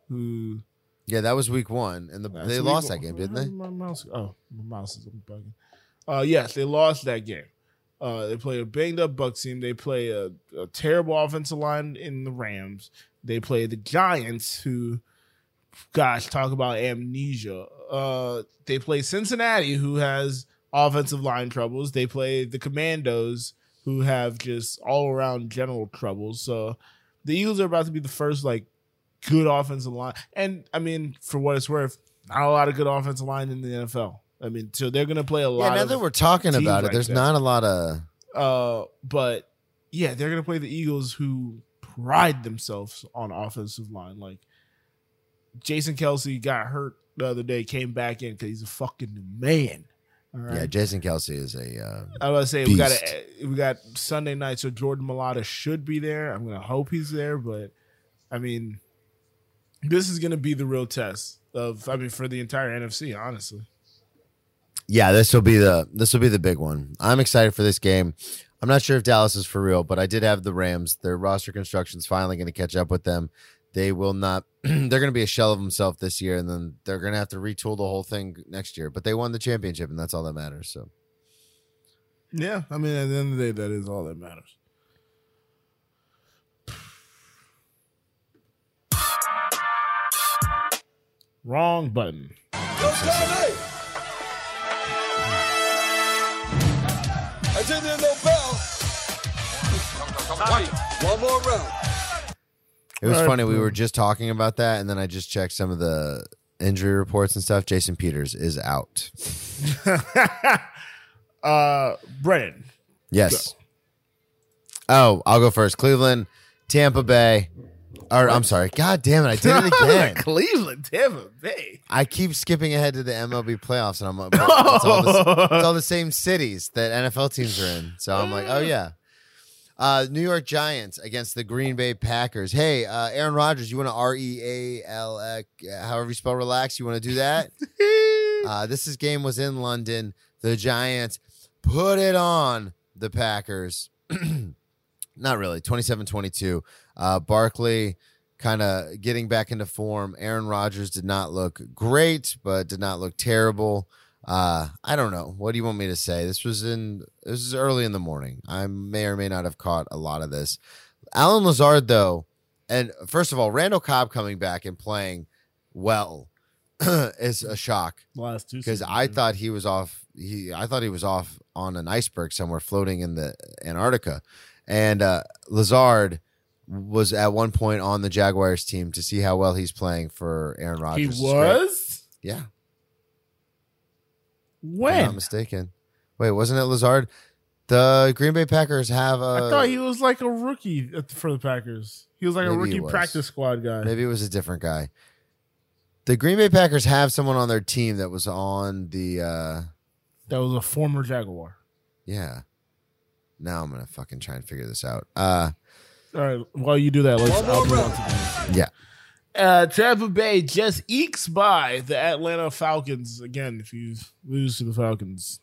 Speaker 1: who
Speaker 2: yeah, that was week one, and the,
Speaker 1: That's
Speaker 2: they lost
Speaker 1: one.
Speaker 2: that game, didn't they?
Speaker 1: My mouse. Oh, my mouse is bugging. Uh, yes, they lost that game. Uh, they play a banged up Bucs team. They play a, a terrible offensive line in the Rams. They play the Giants, who, gosh, talk about amnesia. Uh, they play Cincinnati, who has offensive line troubles. They play the Commandos, who have just all around general troubles. So the Eagles are about to be the first like good offensive line. And I mean, for what it's worth, not a lot of good offensive line in the NFL. I mean, so they're going to play a lot.
Speaker 2: Yeah, now that we're talking about it, there's
Speaker 1: that.
Speaker 2: not a lot of.
Speaker 1: uh, but yeah, they're going to play the Eagles, who pride themselves on offensive line. Like Jason Kelce got hurt the other day, came back in because he's a fucking man. Right.
Speaker 2: Yeah, Jason Kelce is a. Uh,
Speaker 1: I was gonna say we got a, we got Sunday night, so Jordan Mailata should be there. I'm gonna hope he's there, but I mean, this is gonna be the real test of I mean for the entire NFC, honestly.
Speaker 2: yeah, this will be the this will be the big one. I'm excited for this game. I'm not sure if Dallas is for real, but I did have the Rams. Their roster construction is finally going to catch up with them. They will not. they're going to be a shell of themselves this year, and then they're going to have to retool the whole thing next year. But they won the championship, and that's all that matters. So
Speaker 1: Yeah, I mean at the end of the day, that is all that matters. Wrong button.
Speaker 4: I didn't hear no bell. One more round.
Speaker 2: it was funny. We were just talking about that, and then I just checked some of the injury reports and stuff. Jason Peters is out.
Speaker 1: uh, Brennan.
Speaker 2: Yes. Oh, I'll go first. Cleveland, Tampa Bay. Or I'm sorry. God damn it! I did it again.
Speaker 1: Cleveland, Tampa Bay.
Speaker 2: I keep skipping ahead to the MLB playoffs, and I'm like, it's, all the, it's all the same cities that NFL teams are in. So I'm like, oh yeah. Uh, New York Giants against the Green Bay Packers. Hey, uh, Aaron Rodgers, you want to R E A L, uh, however you spell relax? You want to do that? uh, this is game was in London. The Giants put it on the Packers. Not really. 27-22. Uh, Barkley kind of getting back into form. Aaron Rodgers did not look great, but did not look terrible. Uh, I don't know. What do you want me to say? This was in this is early in the morning. I may or may not have caught a lot of this. Allen Lazard, though, and first of all, Randall Cobb coming back and playing well is a shock
Speaker 1: Last two
Speaker 2: because I thought he was off. He I thought he was off on an iceberg somewhere floating in the Antarctica, and uh, Lazard was at one point on the Jaguars team to see how well he's playing for Aaron Rodgers. Great.
Speaker 1: was
Speaker 2: yeah, if I'm not mistaken. Wait, wasn't it Lazard? The Green Bay Packers have a.
Speaker 1: I thought he was like a rookie for the Packers. He was like a
Speaker 2: he
Speaker 1: rookie practice squad guy.
Speaker 2: Maybe it was a different guy. The Green Bay Packers have someone on their team that was on the. uh
Speaker 1: That was a former Jaguar.
Speaker 2: Yeah. Now I'm gonna fucking try and figure this out. Uh
Speaker 1: All right, while you do that, let's I'll move on to
Speaker 2: yeah.
Speaker 1: Uh, Tampa Bay just ekes by the Atlanta Falcons. Again, if you lose to the Falcons,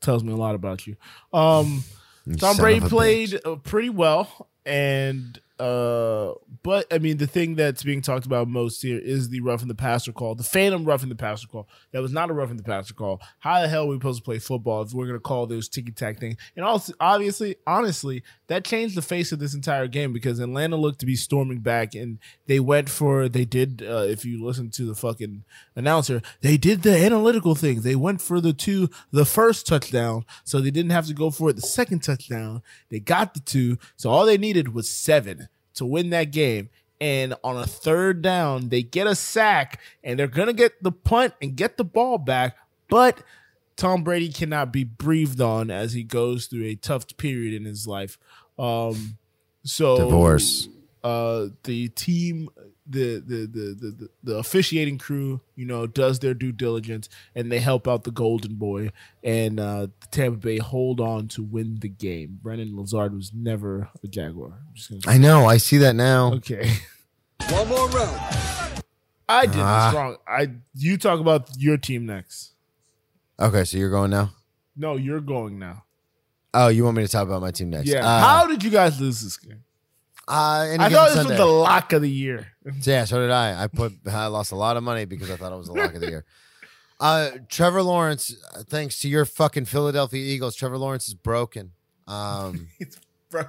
Speaker 1: tells me a lot about you. Um,
Speaker 2: You
Speaker 1: Tom
Speaker 2: son
Speaker 1: Brady played
Speaker 2: bitch.
Speaker 1: uh, pretty well, and uh, but I mean, the thing that's being talked about most here is the roughing the passer call, the phantom roughing the passer call. That was not a roughing the passer call. How the hell are we supposed to play football if we're going to call those ticky tack things? And also, obviously, honestly, that changed the face of this entire game because Atlanta looked to be storming back, and they went for they did. Uh, if you listen to the fucking announcer, they did the analytical thing. They went for the two, the first touchdown, so they didn't have to go for it the second touchdown. They got the two, so all they needed was seven to win that game. And on a third down, they get a sack, and they're gonna get the punt and get the ball back, but. Tom Brady cannot be breathed on as he goes through a tough period in his life. Um, so
Speaker 2: Divorce.
Speaker 1: uh the team the the, the the the the officiating crew you know does their due diligence and they help out the golden boy and uh the tampa bay hold on to win the game brennan lazard was never a jaguar I'm just gonna
Speaker 2: I know, I see that now.
Speaker 1: okay
Speaker 4: One more round.
Speaker 1: i did
Speaker 2: Ah.
Speaker 1: this wrong i you talk about your team next
Speaker 2: Okay, so you're going now?
Speaker 1: no you're going now
Speaker 2: Oh, you want me to talk about my team next?
Speaker 1: yeah
Speaker 2: Uh,
Speaker 1: how did you guys lose this game
Speaker 2: uh,
Speaker 1: i thought this
Speaker 2: Sunday.
Speaker 1: was the lock of the year
Speaker 2: Yeah, so did I. I put I lost a lot of money because I thought it was the lock of the year. Uh, Trevor Lawrence, uh, thanks to your fucking Philadelphia Eagles, Trevor Lawrence is broken. Um,
Speaker 1: Bro.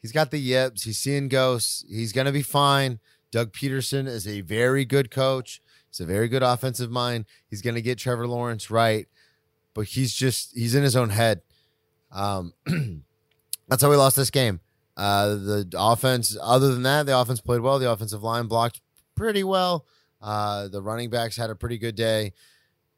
Speaker 2: he's got the yips. He's seeing ghosts. He's gonna be fine. Doug Pederson is a very good coach. He's a very good offensive mind. He's gonna get Trevor Lawrence right, but he's just he's in his own head. Um, that's how we lost this game. Uh, the offense, other than that, the offense played well. The offensive line blocked pretty well. Uh, the running backs had a pretty good day.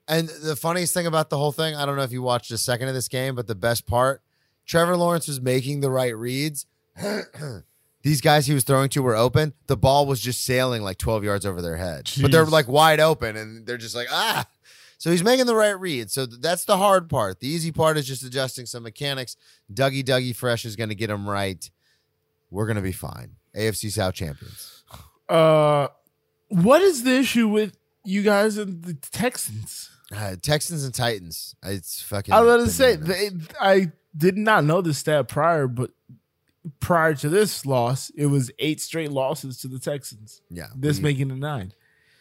Speaker 2: And the funniest thing about the whole thing, I don't know if you watched a second of this game, but the best part, Trevor Lawrence was making the right reads. These guys he was throwing to were open. The ball was just sailing like 12 yards over their head. But they're like wide open and they're just like, ah. So he's making the right read. So th- that's the hard part. The easy part is just adjusting some mechanics. Dougie Dougie Fresh is going to get him right. We're going to be fine. AFC South champions.
Speaker 1: Uh, what is the issue with you guys and the Texans?
Speaker 2: Uh, Texans and Titans. It's fucking.
Speaker 1: I was to say they, I did not know this stat prior, but prior to this loss, it was eight straight losses to the Texans.
Speaker 2: yeah.
Speaker 1: This
Speaker 2: we-
Speaker 1: making it nine,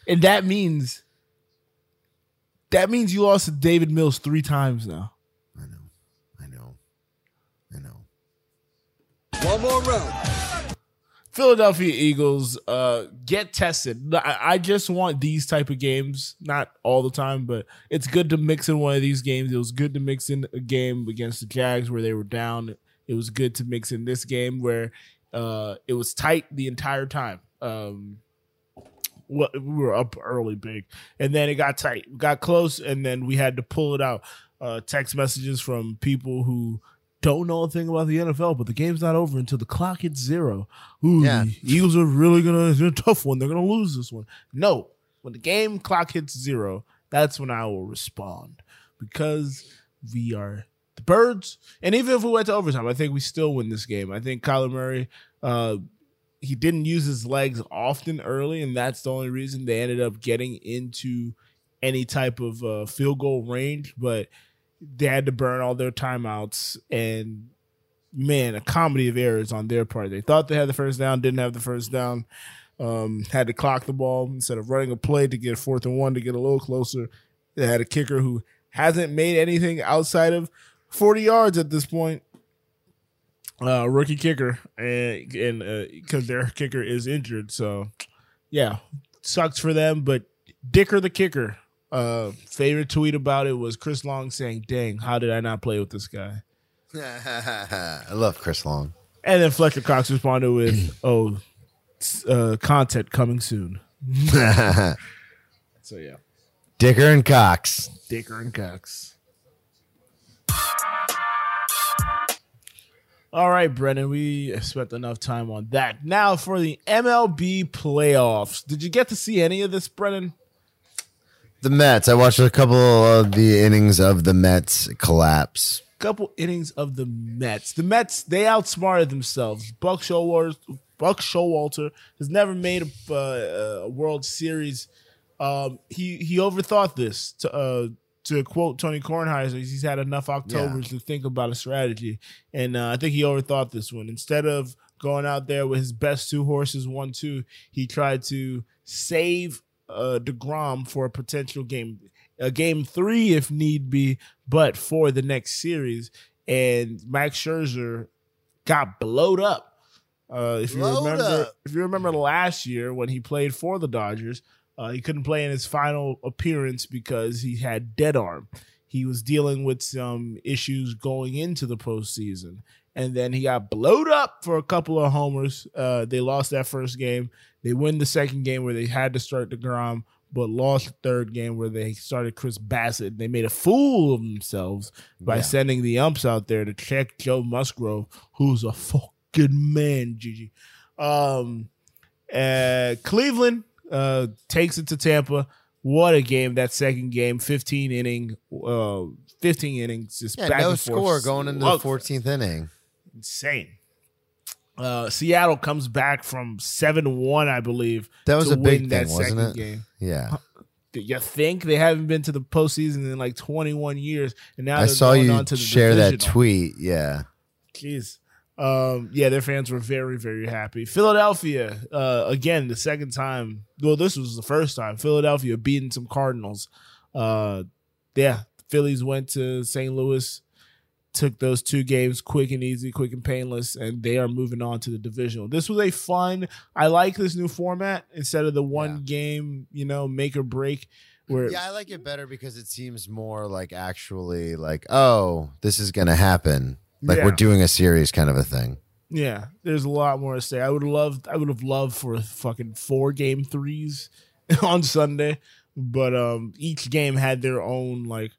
Speaker 1: and that means that means you lost to Davis Mills three times now.
Speaker 2: I know. I know. I know.
Speaker 4: One more round.
Speaker 1: Philadelphia Eagles uh, get tested. I, I just want these type of games, not all the time, but it's good to mix in one of these games. It was good to mix in a game against the Jags where they were down. It was good to mix in this game where uh, it was tight the entire time. Um, we were up early big, and then it got tight, got close, and then we had to pull it out. Uh, text messages from people who don't know a thing about the NFL, but the game's not over until the clock hits zero. Ooh,
Speaker 2: Yeah.
Speaker 1: the Eagles are really gonna it's a tough one. They're gonna lose this one. No, when the game clock hits zero, that's when I will respond because we are the birds. And even if we went to overtime, I think we still win this game. I think Kyler Murray, uh, he didn't use his legs often early, and that's the only reason they ended up getting into any type of uh, field goal range. But they had to burn all their timeouts, and man, a comedy of errors on their part. They thought they had the first down, didn't have the first down. Um, had to clock the ball instead of running a play to get fourth and one to get a little closer. They had a kicker who hasn't made anything outside of 40 yards at this point. Uh, rookie kicker, and and because their kicker is injured, so yeah, sucks for them. But Dicker the kicker, uh, favorite tweet about it was Chris Long saying, "Dang, how did I not play with this guy?"
Speaker 2: I love Chris Long.
Speaker 1: And then Fletcher Cox responded with, "Oh, uh, content coming soon." So yeah,
Speaker 2: Dicker and Cox.
Speaker 1: Dicker and Cox. All right, Brennan, we spent enough time on that. Now for the MLB playoffs. Did you get to see any of this, Brennan?
Speaker 2: The Mets. I watched a couple of the innings of the Mets collapse.
Speaker 1: Couple innings of the Mets. The Mets they outsmarted themselves. Buck Showalter, Buck Showalter has never made a, uh, a World Series. Um, he he overthought this. To uh, to quote Tony Kornheiser, he's had enough Octobers to think about a strategy, and uh, I think he overthought this one. Instead of going out there with his best two horses, one two, he tried to save uh, Degrom for a potential game, a game three if need be, but for the next series. And Max Scherzer got blowed up. Uh, if you
Speaker 2: Blowed
Speaker 1: remember,
Speaker 2: up.
Speaker 1: if you remember last year when he played for the Dodgers, uh, he couldn't play in his final appearance because he had dead arm. He was dealing with some issues going into the postseason, and then he got blowed up for a couple of homers. Uh, they lost that first game. They win the second game where they had to start the Degrom, but lost the third game where they started Chris Bassitt. They made a fool of themselves by
Speaker 2: Yeah.
Speaker 1: sending the umps out there to check Joe Musgrove, who's a fucking man, Gigi. Um, uh, Cleveland uh, takes it to Tampa. What a game! That second game, fifteen inning, uh, fifteen innings, just
Speaker 2: Yeah,
Speaker 1: back
Speaker 2: no
Speaker 1: and forth.
Speaker 2: score going into the
Speaker 1: Slug-
Speaker 2: 14th inning.
Speaker 1: Insane. Uh, Seattle comes back from seven one, I believe.
Speaker 2: That was a big thing,
Speaker 1: that
Speaker 2: wasn't it?
Speaker 1: game.
Speaker 2: Yeah.
Speaker 1: You think they haven't been to the postseason in like twenty one years, and now
Speaker 2: I
Speaker 1: they're
Speaker 2: saw you
Speaker 1: on to the
Speaker 2: share that tweet. Yeah.
Speaker 1: Jeez. Um, yeah, their fans were very, very happy. Philadelphia, uh, again, the second time. Well, this was the first time. Philadelphia beating some Cardinals. Uh, yeah, Phillies went to St. Louis, took those two games quick and easy, quick and painless, and they are moving on to the divisional. This was a fun. I like this new format instead of the one game, you know, make or break. Where
Speaker 2: Yeah, I like it better because it seems more like actually like, oh, this is going to happen. Like
Speaker 1: Yeah.
Speaker 2: we're doing a series kind of a thing.
Speaker 1: Yeah, there's a lot more to say. I would love, I would have loved for fucking four game threes on Sunday, but um, each game had their own like,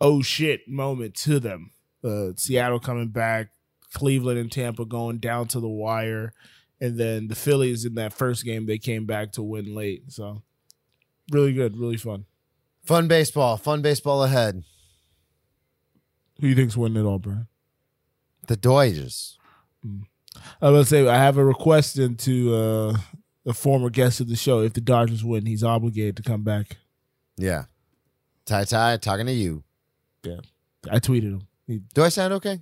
Speaker 1: oh shit moment to them. Uh, Seattle coming back, Cleveland and Tampa going down to the wire, and then the Phillies in that first game they came back to win late. So really good, really fun.
Speaker 2: Fun baseball. Fun baseball ahead.
Speaker 1: Who you think's winning it all, Brian?
Speaker 2: The Dodgers.
Speaker 1: I was say I have a request into uh, a former guest of the show. If the Dodgers win, he's obligated to come back.
Speaker 2: Yeah. Ty Ty talking to you.
Speaker 1: Yeah, I tweeted him. He,
Speaker 2: Do I sound okay?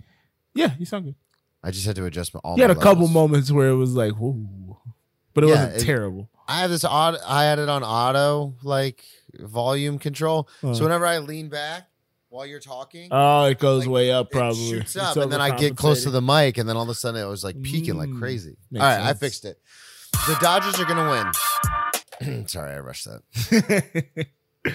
Speaker 1: yeah, you sound good.
Speaker 2: I just had to adjust my all.
Speaker 1: He had a couple moments where it was like, whoa, but it
Speaker 2: Yeah,
Speaker 1: wasn't
Speaker 2: it-
Speaker 1: terrible.
Speaker 2: I have this odd. I had it on auto, like volume control.
Speaker 1: Uh.
Speaker 2: So whenever I lean back while you're talking,
Speaker 1: Oh, it goes
Speaker 2: like,
Speaker 1: way up probably.
Speaker 2: shoots up, and then I get close to the mic, and then all of a sudden it was like peaking like
Speaker 1: Mm,
Speaker 2: crazy. All right, I fixed it. The Dodgers are gonna win. Sorry, I rushed that.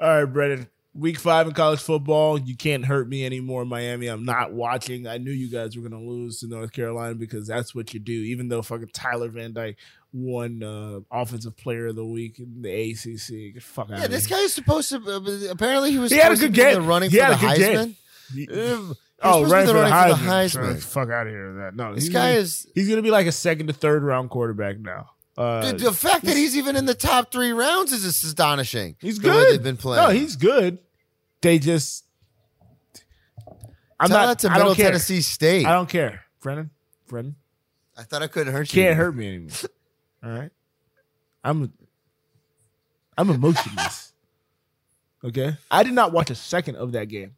Speaker 1: All right, Brendan. Week five in college football. You can't hurt me anymore, Miami. I'm not watching. I knew you guys were gonna lose to North Carolina because that's what you do. Even though fucking Tyler Van Dyke won uh, offensive player of the week in the ACC. Get fuck
Speaker 2: Yeah,
Speaker 1: of
Speaker 2: this guy is supposed to. Uh, apparently, he was.
Speaker 1: He had a good
Speaker 2: to be in
Speaker 1: game.
Speaker 2: The running for the
Speaker 1: a good game.
Speaker 2: Heisman.
Speaker 1: He- Oh, right for the
Speaker 2: running
Speaker 1: Heisman.
Speaker 2: for the Heisman.
Speaker 1: Fuck out of here with that. No,
Speaker 2: This guy
Speaker 1: gonna,
Speaker 2: is.
Speaker 1: he's gonna be like a second to third round quarterback now. Uh,
Speaker 2: Dude, the fact that he's even in the top three rounds is astonishing.
Speaker 1: He's good.
Speaker 2: they've been playing.
Speaker 1: No, he's good. They just. I'm
Speaker 2: Tell
Speaker 1: not.
Speaker 2: that to
Speaker 1: I
Speaker 2: Middle
Speaker 1: don't care.
Speaker 2: Tennessee State.
Speaker 1: I don't care, Brennan. Brennan I
Speaker 2: thought I couldn't hurt you.
Speaker 1: can't hurt me anymore. All right, I'm. I'm emotionless. Okay, I did not watch a second of that game.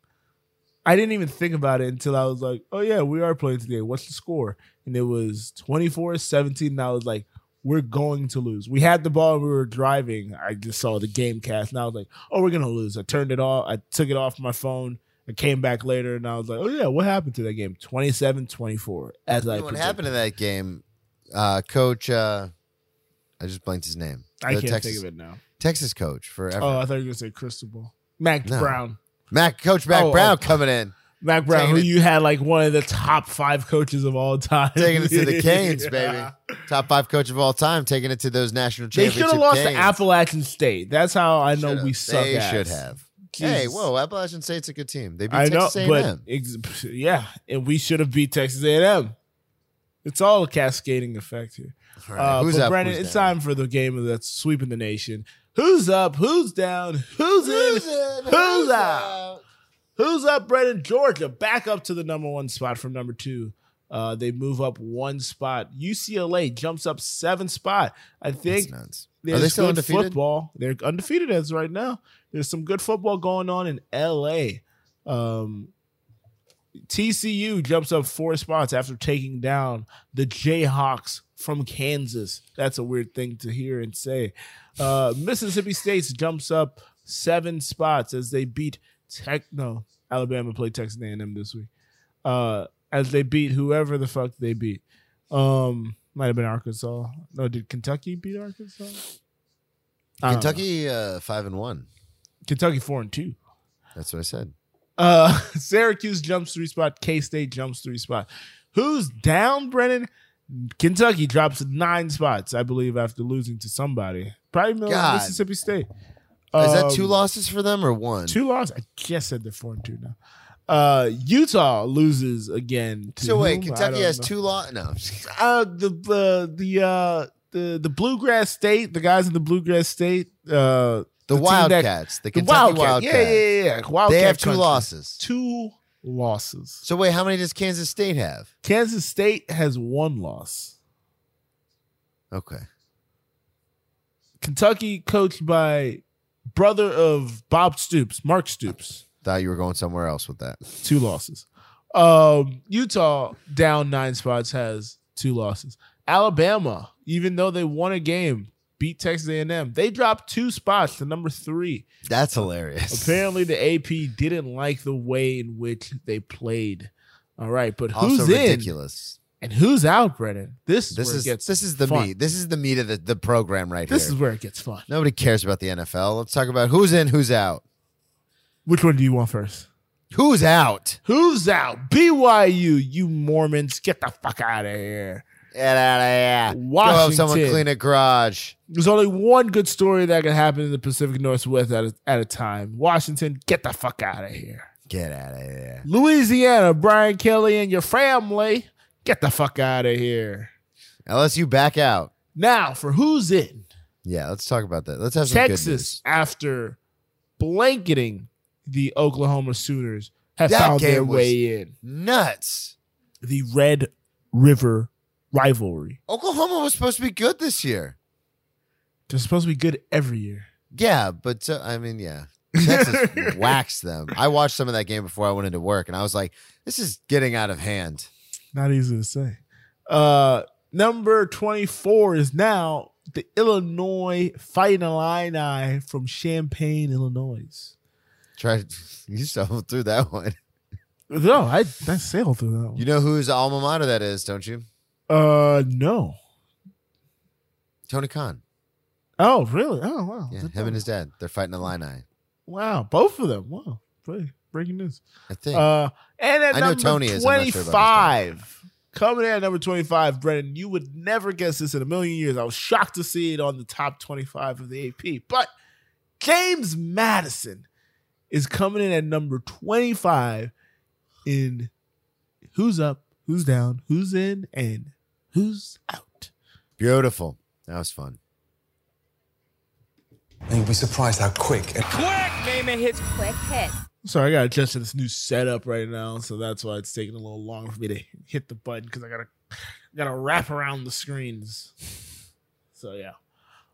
Speaker 1: I didn't even think about it until I was like, "Oh yeah, we are playing today. What's the score?" And it was 24-17 and I was like, "We're going to lose." We had the ball and we were driving. I just saw the game cast and I was like, "Oh, we're going to lose." I turned it off. I took it off my phone. I came back later and I was like, "Oh yeah, what happened to that game?" 27-24 as I
Speaker 2: what happened to that game? Uh, coach, uh, I just blanked his name.
Speaker 1: I
Speaker 2: The
Speaker 1: can't
Speaker 2: Texas,
Speaker 1: think of it now.
Speaker 2: Texas coach forever.
Speaker 1: Oh, I thought you were going to say Cristobal. Mack
Speaker 2: No.
Speaker 1: Brown.
Speaker 2: Mack, Coach Mack
Speaker 1: Oh,
Speaker 2: Brown
Speaker 1: oh.
Speaker 2: coming in,
Speaker 1: Mack Brown,
Speaker 2: Taking
Speaker 1: who
Speaker 2: it-
Speaker 1: you had like one of the top five coaches of all time.
Speaker 2: taking it to the Canes,
Speaker 1: Yeah.
Speaker 2: baby. Top five coach of all time, taking it to those national
Speaker 1: They
Speaker 2: championship
Speaker 1: should have lost
Speaker 2: games.
Speaker 1: to Appalachian State. That's how I know
Speaker 2: Should've.
Speaker 1: we suck.
Speaker 2: They
Speaker 1: ass.
Speaker 2: should have. Hey, whoa! Appalachian State's a good team. They beat
Speaker 1: I know,
Speaker 2: Texas A&M.
Speaker 1: but ex- yeah, and we should have beat Texas A&M. It's all a cascading effect here.
Speaker 2: Right,
Speaker 1: Uh,
Speaker 2: who's
Speaker 1: but
Speaker 2: up?
Speaker 1: Brandon,
Speaker 2: who's
Speaker 1: it's
Speaker 2: down?
Speaker 1: time for the game that's sweeping the nation. Who's up? Who's down? Who's in?
Speaker 2: Who's in?
Speaker 1: Who's out? Who's up, Brennan? Georgia back up to the number one spot from number two. Uh, they move up one spot. UCLA jumps up seven spot. I think there's
Speaker 2: Are they still undefeated?
Speaker 1: football. They're undefeated as right now. There's some good football going on in LA. Um, TCU jumps up four spots after taking down the Jayhawks from Kansas. That's a weird thing to hear and say. Uh, Mississippi State jumps up seven spots as they beat Tech. No, Alabama played Texas A&M this week. Uh, as they beat whoever the fuck they beat. Um, might have been Arkansas. No, did Kentucky beat Arkansas? I don't know.
Speaker 2: Kentucky uh, five and one.
Speaker 1: Kentucky four and two.
Speaker 2: That's what I said.
Speaker 1: Uh, Syracuse jumps three spot. K State jumps three spot. Who's down, Brennan? Kentucky drops nine spots, I believe, after losing to somebody. Probably
Speaker 2: God.
Speaker 1: Mississippi State.
Speaker 2: Is that
Speaker 1: Um,
Speaker 2: two losses for them or one?
Speaker 1: Two losses. I said they're four and two now. Uh, Utah loses again. To
Speaker 2: So wait,
Speaker 1: whom?
Speaker 2: Kentucky has
Speaker 1: know.
Speaker 2: two losses. No,
Speaker 1: Uh, the the the uh the the Bluegrass State, the guys in the Bluegrass State, uh,
Speaker 2: the,
Speaker 1: that-
Speaker 2: Wildcats, the
Speaker 1: the
Speaker 2: Kentucky
Speaker 1: Wildcat.
Speaker 2: Wildcats.
Speaker 1: Yeah, yeah, yeah. Wildcat
Speaker 2: They have two
Speaker 1: country.
Speaker 2: losses.
Speaker 1: Two losses.
Speaker 2: So wait, how many does Kansas State have?
Speaker 1: Kansas State has one loss.
Speaker 2: Okay.
Speaker 1: Kentucky, coached by brother of Bob Stoops, Mark Stoops,
Speaker 2: Thought you were going somewhere else with that.
Speaker 1: two losses. Um, Utah down nine spots has two losses. Alabama, even though they won a game, beat Texas A&M. They dropped two spots to number three.
Speaker 2: That's hilarious.
Speaker 1: Apparently, the AP didn't like the way in which they played. All right, but
Speaker 2: also
Speaker 1: who's in
Speaker 2: ridiculous.
Speaker 1: and who's out, Brennan? This is
Speaker 2: This is this is the
Speaker 1: fun.
Speaker 2: meat. This is the meat of the, the program right here.
Speaker 1: This is where it gets fun.
Speaker 2: Nobody cares about the NFL. Let's talk about who's in, who's out.
Speaker 1: Which one do you want first?
Speaker 2: Who's out?
Speaker 1: Who's out? BYU, you Mormons, get the fuck out of here.
Speaker 2: Get out of here. Washington. Go help someone clean a garage.
Speaker 1: There's only one good story that can happen in the Pacific Northwest at a, at a time. Washington, get the fuck out of here.
Speaker 2: Get out of here.
Speaker 1: Louisiana, Brian Kelly and your family, get the fuck out of here.
Speaker 2: LSU back out.
Speaker 1: Now, for who's in?
Speaker 2: Yeah, let's talk about that. Let's have some good
Speaker 1: Texas, after blanketing the Oklahoma Sooners, have
Speaker 2: That
Speaker 1: found their way in.
Speaker 2: Nuts.
Speaker 1: The Red River rivalry.
Speaker 2: Oklahoma was supposed to be good this year.
Speaker 1: They're supposed to be good every year.
Speaker 2: Yeah, but uh, I mean, yeah. Texas waxed them. I watched some of that game before I went into work, and I was like, "This is getting out of hand."
Speaker 1: Not easy to say. Uh, number 24 is now the Illinois Fighting Illini from Champaign, Illinois.
Speaker 2: Try you stumbled through that one.
Speaker 1: No, I, I sailed through that one.
Speaker 2: You know whose alma mater that is, don't you?
Speaker 1: Uh, no.
Speaker 2: Tony Khan.
Speaker 1: Oh, really? Oh, wow.
Speaker 2: Yeah, him and his dad. They're fighting Illini.
Speaker 1: Wow, both of them. Wow. Break- Breaking news.
Speaker 2: I think.
Speaker 1: Uh, and at
Speaker 2: I know
Speaker 1: number
Speaker 2: Tony is, I'm not sure about his
Speaker 1: 25, coming in at number 25, Brendan. you would never guess this in a million years. I was shocked to see it on the top 25 of the AP. But James Madison is coming in at number 25 in who's up, who's down, who's in, and who's out.
Speaker 2: Beautiful. That was fun.
Speaker 5: And you'll be surprised how quick and
Speaker 6: Quick name it hits. Quick. Hits.
Speaker 1: Sorry, I got to adjust to this new setup right now, so that's why it's taking a little longer for me to hit the button because I gotta gotta wrap around the screens. So yeah,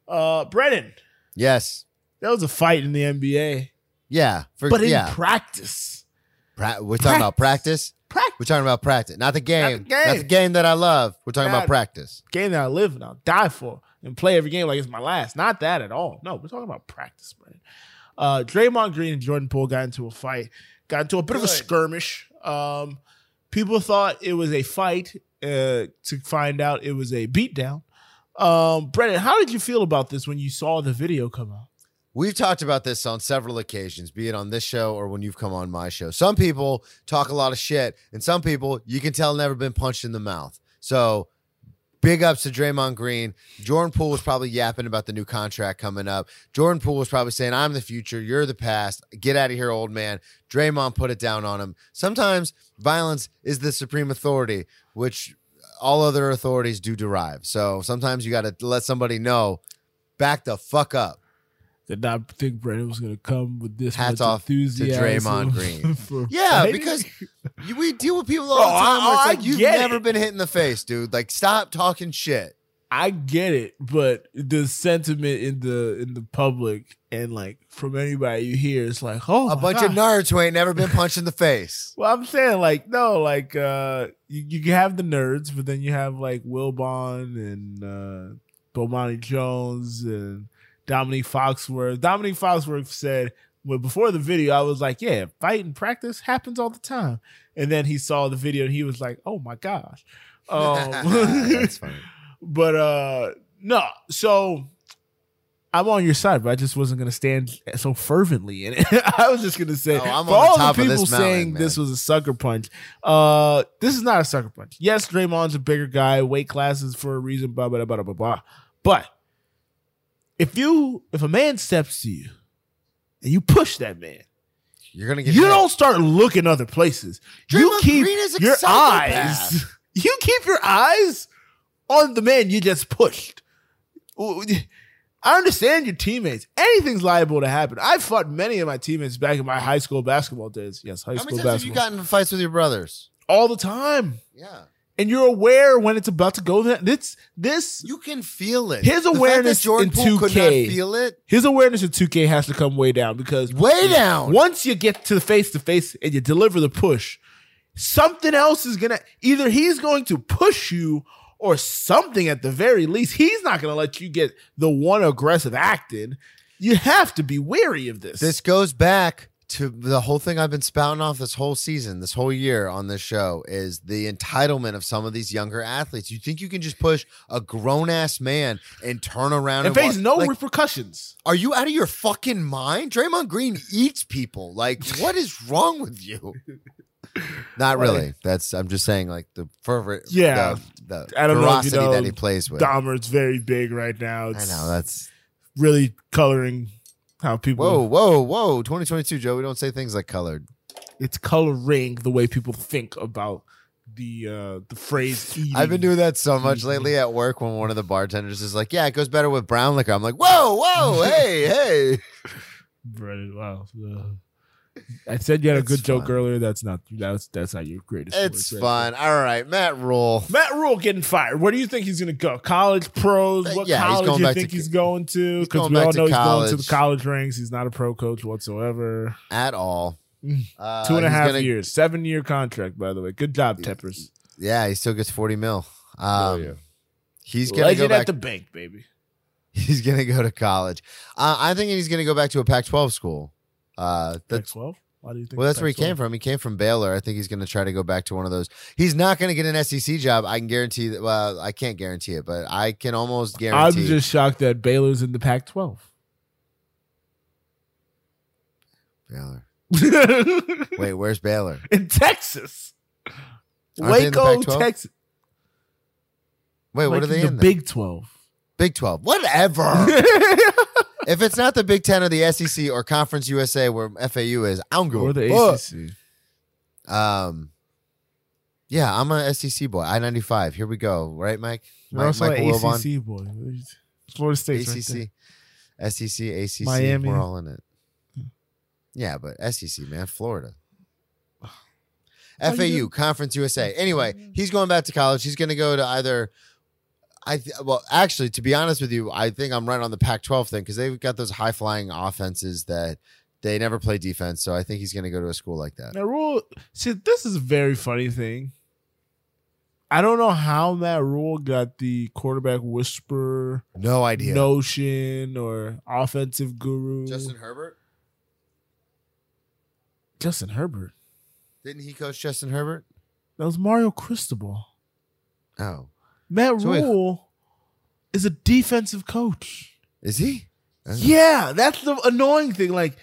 Speaker 1: uh, Brennan,
Speaker 2: Yes.
Speaker 1: that was a fight in the NBA,
Speaker 2: Yeah. For,
Speaker 1: but in
Speaker 2: yeah.
Speaker 1: practice,
Speaker 2: Pra- we're talking about practice.
Speaker 1: Practice
Speaker 2: We're talking about practice, not the game.
Speaker 1: game.
Speaker 2: Not the game that I love. We're talking
Speaker 1: God.
Speaker 2: about practice.
Speaker 1: game that I live and I'll die for and play every game like it's my last. Not that at all. No, we're talking about practice, Brennan. Uh, Draymond Green and Jordan Poole got into a fight, got into a bit of a skirmish. Um, people thought it was a fight uh, to find out it was a beatdown. Um, Brennan, how did you feel about this when you saw the video come out?
Speaker 2: We've talked about this on several occasions, be it on this show or when you've come on my show. Some people talk a lot of shit, and some people you can tell never been punched in the mouth. So big ups to Draymond Green. Jordan Poole was probably yapping about the new contract coming up. Jordan Poole was probably saying, I'm the future, you're the past. Get out of here, old man. Draymond put it down on him. Sometimes violence is the supreme authority, which all other authorities do derive. So sometimes you got to let somebody know, back the fuck up.
Speaker 1: Did not think Brandon was going to come with this
Speaker 2: Hats
Speaker 1: much
Speaker 2: off to
Speaker 1: enthusiasm
Speaker 2: Draymond Green. Yeah,
Speaker 1: fighting.
Speaker 2: because you, we deal with people all
Speaker 1: Oh,
Speaker 2: the time where it's
Speaker 1: I-
Speaker 2: like
Speaker 1: I
Speaker 2: you've never
Speaker 1: it.
Speaker 2: been hit in the face, dude. Like, stop talking shit.
Speaker 1: I get it, but the sentiment in the in the public and like from anybody you hear, it's like, oh,
Speaker 2: A bunch
Speaker 1: God.
Speaker 2: of nerds who ain't never been punched in the face.
Speaker 1: Well, I'm saying like no, like uh you, you have the nerds, but then you have like Wilbon and uh Bomani Jones and Dominique Foxworth. Dominique Foxworth said well before the video, I was like, Yeah, fight and practice happens all the time. And then he saw the video and he was like, Oh my gosh. Um,
Speaker 2: That's funny.
Speaker 1: but uh no, so I'm on your side, but I just wasn't gonna stand so fervently in it. I was just gonna say
Speaker 2: Oh, I'm
Speaker 1: for
Speaker 2: the
Speaker 1: all the
Speaker 2: of
Speaker 1: people
Speaker 2: this mountain,
Speaker 1: saying
Speaker 2: man.
Speaker 1: this was a sucker punch. Uh this is not a sucker punch. Yes, Draymond's a bigger guy, weight classes for a reason, blah blah blah blah blah blah. But if you if a man steps to you and you push that man,
Speaker 2: You're gonna get
Speaker 1: you
Speaker 2: hit.
Speaker 1: don't start looking other places. you
Speaker 2: Draymond
Speaker 1: keep
Speaker 2: Green is a
Speaker 1: your
Speaker 2: psychopath.
Speaker 1: eyes. You keep your eyes on the man you just pushed. I understand your teammates. Anything's liable to happen. I've fought many of my teammates back in my high school basketball days. Yes, high
Speaker 2: How
Speaker 1: school
Speaker 2: many times have you gotten in fights with your brothers?
Speaker 1: All the time.
Speaker 2: Yeah.
Speaker 1: And you're aware when it's about to go there. This this
Speaker 2: You can feel it.
Speaker 1: His
Speaker 2: The fact that
Speaker 1: awareness
Speaker 2: Jordan
Speaker 1: in
Speaker 2: Poole could
Speaker 1: 2K
Speaker 2: not feel it.
Speaker 1: his awareness in 2K has to come way down because
Speaker 2: Way down.
Speaker 1: once you get to the face to face and you deliver the push, something else is gonna either he's going to push you or something at the very least. He's not gonna let you get the one aggressive acting. You have to be wary of this.
Speaker 2: This goes back to the whole thing I've been spouting off this whole season, this whole year on this show is the entitlement of some of these younger athletes. You think you can just push a grown ass man and turn around
Speaker 1: and
Speaker 2: and,
Speaker 1: face
Speaker 2: walk-
Speaker 1: no
Speaker 2: like,
Speaker 1: repercussions.
Speaker 2: Are you out of your fucking mind? Draymond Green eats people. Like, what is wrong with you? Not really. That's I'm just saying, like the fervor,
Speaker 1: Yeah.
Speaker 2: the, the
Speaker 1: I don't know if you
Speaker 2: ferocity
Speaker 1: know
Speaker 2: that he plays with.
Speaker 1: Dahmer's very big right now.
Speaker 2: I know that's
Speaker 1: really coloring how people.
Speaker 2: whoa, whoa, whoa. 2022, Joe. We don't say things like colored.
Speaker 1: It's coloring the way people think about the uh the phrase. Eating.
Speaker 2: I've been doing that so much lately at work when one of the bartenders is like, "Yeah, it goes better with brown liquor." I'm like, "Whoa, whoa, hey, hey."
Speaker 1: Breaded. Wow. Uh, I said you had a good joke earlier. That's not. That's that's not your greatest.
Speaker 2: It's
Speaker 1: work right
Speaker 2: fun. All right, Matt Rhule.
Speaker 1: Matt Rhule getting fired. Where do you think he's going to go? College, pros? What
Speaker 2: Yeah,
Speaker 1: college
Speaker 2: do
Speaker 1: you think
Speaker 2: to-
Speaker 1: he's going to? Because we all know he's going to the
Speaker 2: college.
Speaker 1: college ranks. He's not a pro coach whatsoever.
Speaker 2: at all. Uh,
Speaker 1: Two and a half
Speaker 2: gonna-
Speaker 1: years, seven year contract. By the way, good job, Teppers.
Speaker 2: Yeah, he still gets 40 mil. Um,
Speaker 1: Oh, yeah.
Speaker 2: He's gonna
Speaker 1: Legend
Speaker 2: go back.
Speaker 1: at the bank, baby.
Speaker 2: he's gonna go to college. Uh, I think he's gonna go back to a Pac-12 school. Uh, that's
Speaker 1: Pac-12. Why do you think?
Speaker 2: well, that's where he came from. He came from Baylor. I think he's gonna try to go back to one of those. He's not gonna get an SEC job. I can guarantee that. Well, I can't guarantee it, but I can almost guarantee.
Speaker 1: I'm just shocked that Baylor's in the Pac-12.
Speaker 2: Baylor. Wait, where's Baylor?
Speaker 1: in Texas,
Speaker 2: Aren't they in the
Speaker 1: Waco, Texas.
Speaker 2: Wait, what are they
Speaker 1: the
Speaker 2: in? then?
Speaker 1: Big Twelve.
Speaker 2: Big 12. Whatever. if it's not the Big 10 or the SEC or Conference USA where FAU is, I'm going.
Speaker 1: or the
Speaker 2: fuck.
Speaker 1: ACC.
Speaker 2: Um, yeah, I'm a SEC boy. I ninety five. Here we go. Right, Mike?
Speaker 1: You're also
Speaker 2: Michael
Speaker 1: an
Speaker 2: Wilbon?
Speaker 1: ACC boy. Florida right.
Speaker 2: ACC, SEC, ACC.
Speaker 1: Miami.
Speaker 2: We're all in it. Yeah, but SEC, man, Florida. FAU, Conference USA. Anyway, he's going back to college. He's going to go to either. I th- well, actually, to be honest with you, I think I'm right on the Pac-12 thing because they've got those high-flying offenses that they never play defense. So I think he's going to go to a school like that.
Speaker 1: Now, Rhule, see, this is a very funny thing. I don't know how Matt Rhule got the quarterback whisper
Speaker 2: No idea.
Speaker 1: notion or offensive guru.
Speaker 2: Justin Herbert.
Speaker 1: Justin Herbert.
Speaker 2: Didn't he coach Justin Herbert?
Speaker 1: That was Mario Cristobal.
Speaker 2: Oh,
Speaker 1: Matt
Speaker 2: So wait-
Speaker 1: Rhule is a defensive coach.
Speaker 2: is he?
Speaker 1: Yeah, that's the annoying thing. Like,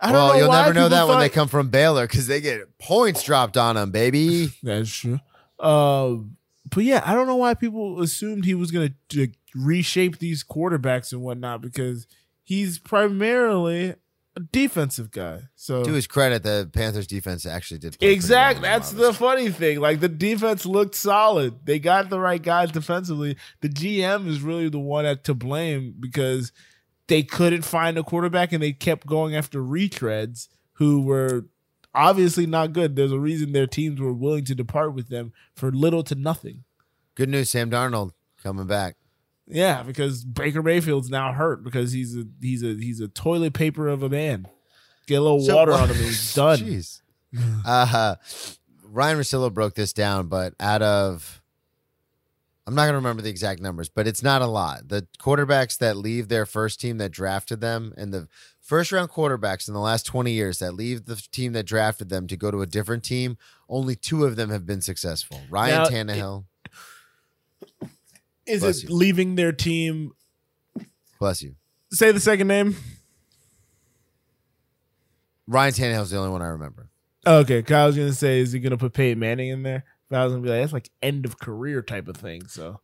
Speaker 1: I don't
Speaker 2: well,
Speaker 1: know
Speaker 2: you'll never know that when they come from Baylor because they get points dropped on them, baby.
Speaker 1: That's true. Um, but yeah, I don't know why people assumed he was going to reshape these quarterbacks and whatnot because he's primarily a defensive guy. So
Speaker 2: To his credit, the Panthers defense actually did. play
Speaker 1: exactly,
Speaker 2: well
Speaker 1: that's the funny thing. Like the defense looked solid. They got the right guys defensively. The GM is really the one at to blame because they couldn't find a quarterback and they kept going after retreads who were obviously not good. There's a reason their teams were willing to depart with them for little to nothing.
Speaker 2: Good news, Sam Darnold coming back.
Speaker 1: Yeah, because Baker Mayfield's now hurt because he's a he's a he's a toilet paper of a man. Get a little
Speaker 2: So-
Speaker 1: water on him and he's done.
Speaker 2: Jeez. Uh, Ryan Rosillo broke this down, but out of, I'm not going to remember the exact numbers, but it's not a lot. The quarterbacks that leave their first team that drafted them and the first round quarterbacks in the last 20 years that leave the team that drafted them to go to a different team, only two of them have been successful. Ryan
Speaker 1: Now,
Speaker 2: Tannehill.
Speaker 1: Is
Speaker 2: Bless
Speaker 1: it
Speaker 2: you.
Speaker 1: leaving their team?
Speaker 2: Bless you.
Speaker 1: Say the second name.
Speaker 2: Ryan Tannehill's the only one I remember.
Speaker 1: Okay, Kyle was gonna say, is he gonna put Peyton Manning in there? But I was gonna be like, that's like end of career type of thing. So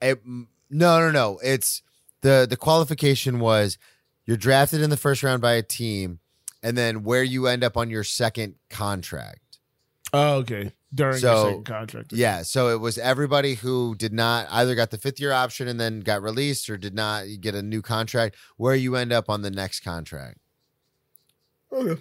Speaker 2: It- no, no, no. It's the the qualification was you're drafted in the first round by a team, and then where you end up on your second contract.
Speaker 1: Oh, okay. During
Speaker 2: So,
Speaker 1: your second contract.
Speaker 2: Yeah, so it was everybody who did not either got the fifth year option and then got released, or did not get a new contract. Where you end up on the next contract.
Speaker 1: Okay.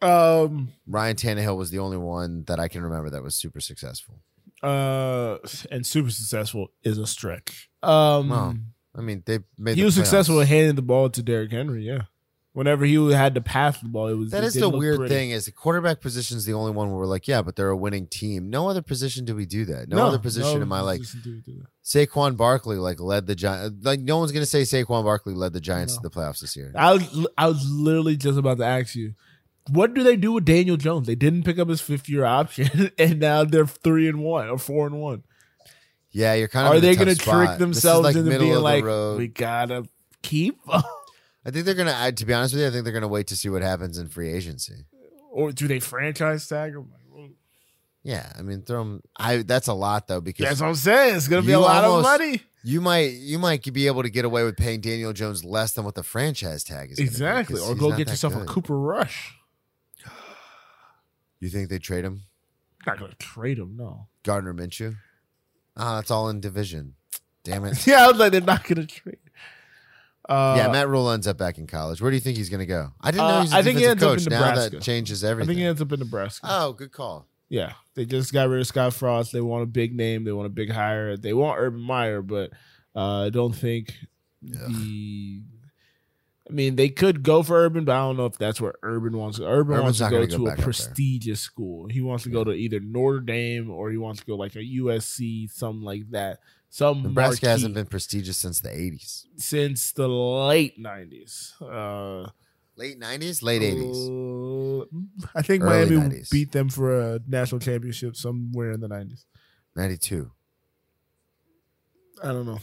Speaker 1: Um
Speaker 2: Ryan Tannehill was the only one that I can remember that was super successful.
Speaker 1: uh and super successful is a stretch. Um
Speaker 2: Well, I mean, they made.
Speaker 1: he
Speaker 2: the
Speaker 1: was successful
Speaker 2: playoffs.
Speaker 1: at handing the ball to Derrick Henry, yeah. Whenever he had to pass the ball, it was
Speaker 2: That
Speaker 1: it
Speaker 2: is the weird
Speaker 1: pretty.
Speaker 2: thing is the quarterback position is the only one where we're like, yeah, but they're a winning team. No other position do we do that. No, other position
Speaker 1: no
Speaker 2: am I like
Speaker 1: do do.
Speaker 2: Saquon Barkley like led the Giants. Like no one's gonna say Saquon Barkley led the Giants
Speaker 1: No.
Speaker 2: to the playoffs this year.
Speaker 1: I was I was literally just about to ask you, what do they do with Daniel Jones? They didn't pick up his fifth year option, and now they're three and one or four and one.
Speaker 2: Yeah, you're kind of.
Speaker 1: Are they going to trick themselves
Speaker 2: like,
Speaker 1: into being like,
Speaker 2: road.
Speaker 1: we gotta keep,
Speaker 2: I think they're gonna. I, to be honest with you, I think they're gonna wait to see what happens in free agency.
Speaker 1: or do they franchise tag him?
Speaker 2: Yeah, I mean, throw them. I that's a lot though because
Speaker 1: That's what I'm saying. It's gonna be a lot
Speaker 2: almost-
Speaker 1: of money.
Speaker 2: you might you might be able to get away with paying Daniel Jones less than what the franchise tag is. be,
Speaker 1: Or go get yourself a. Cooper Rush.
Speaker 2: You think they trade him,
Speaker 1: Not gonna trade him, no.
Speaker 2: Gardner Minshew? Ah, it's all in division. Damn it.
Speaker 1: Yeah, I was like, they're not gonna trade. Uh,
Speaker 2: yeah, Matt Rhule ends up back in college. Where do you think he's going to go? I didn't know
Speaker 1: Uh,
Speaker 2: he's a
Speaker 1: I think he ends up
Speaker 2: coach.
Speaker 1: in
Speaker 2: now
Speaker 1: Nebraska.
Speaker 2: that changes everything.
Speaker 1: I think he ends up in Nebraska.
Speaker 2: oh, good call.
Speaker 1: Yeah, they just got rid of Scott Frost. They want a big name. They want a big hire. They want Urban Meyer, but uh, I don't think the. I mean, they could go for Urban, but I don't know if that's where Urban wants. Urban
Speaker 2: Urban's
Speaker 1: wants to go
Speaker 2: gonna go
Speaker 1: a prestigious school. He wants to go to either Notre Dame or he wants to go like a USC, something like that. Some
Speaker 2: Nebraska
Speaker 1: marquee
Speaker 2: hasn't been prestigious since the 80s.
Speaker 1: since the late nineties. Uh,
Speaker 2: Late 90s? Late 80s.
Speaker 1: uh, I think
Speaker 2: Early
Speaker 1: Miami
Speaker 2: 90s.
Speaker 1: beat them for a national championship somewhere in the nineties.
Speaker 2: 92.
Speaker 1: I don't know.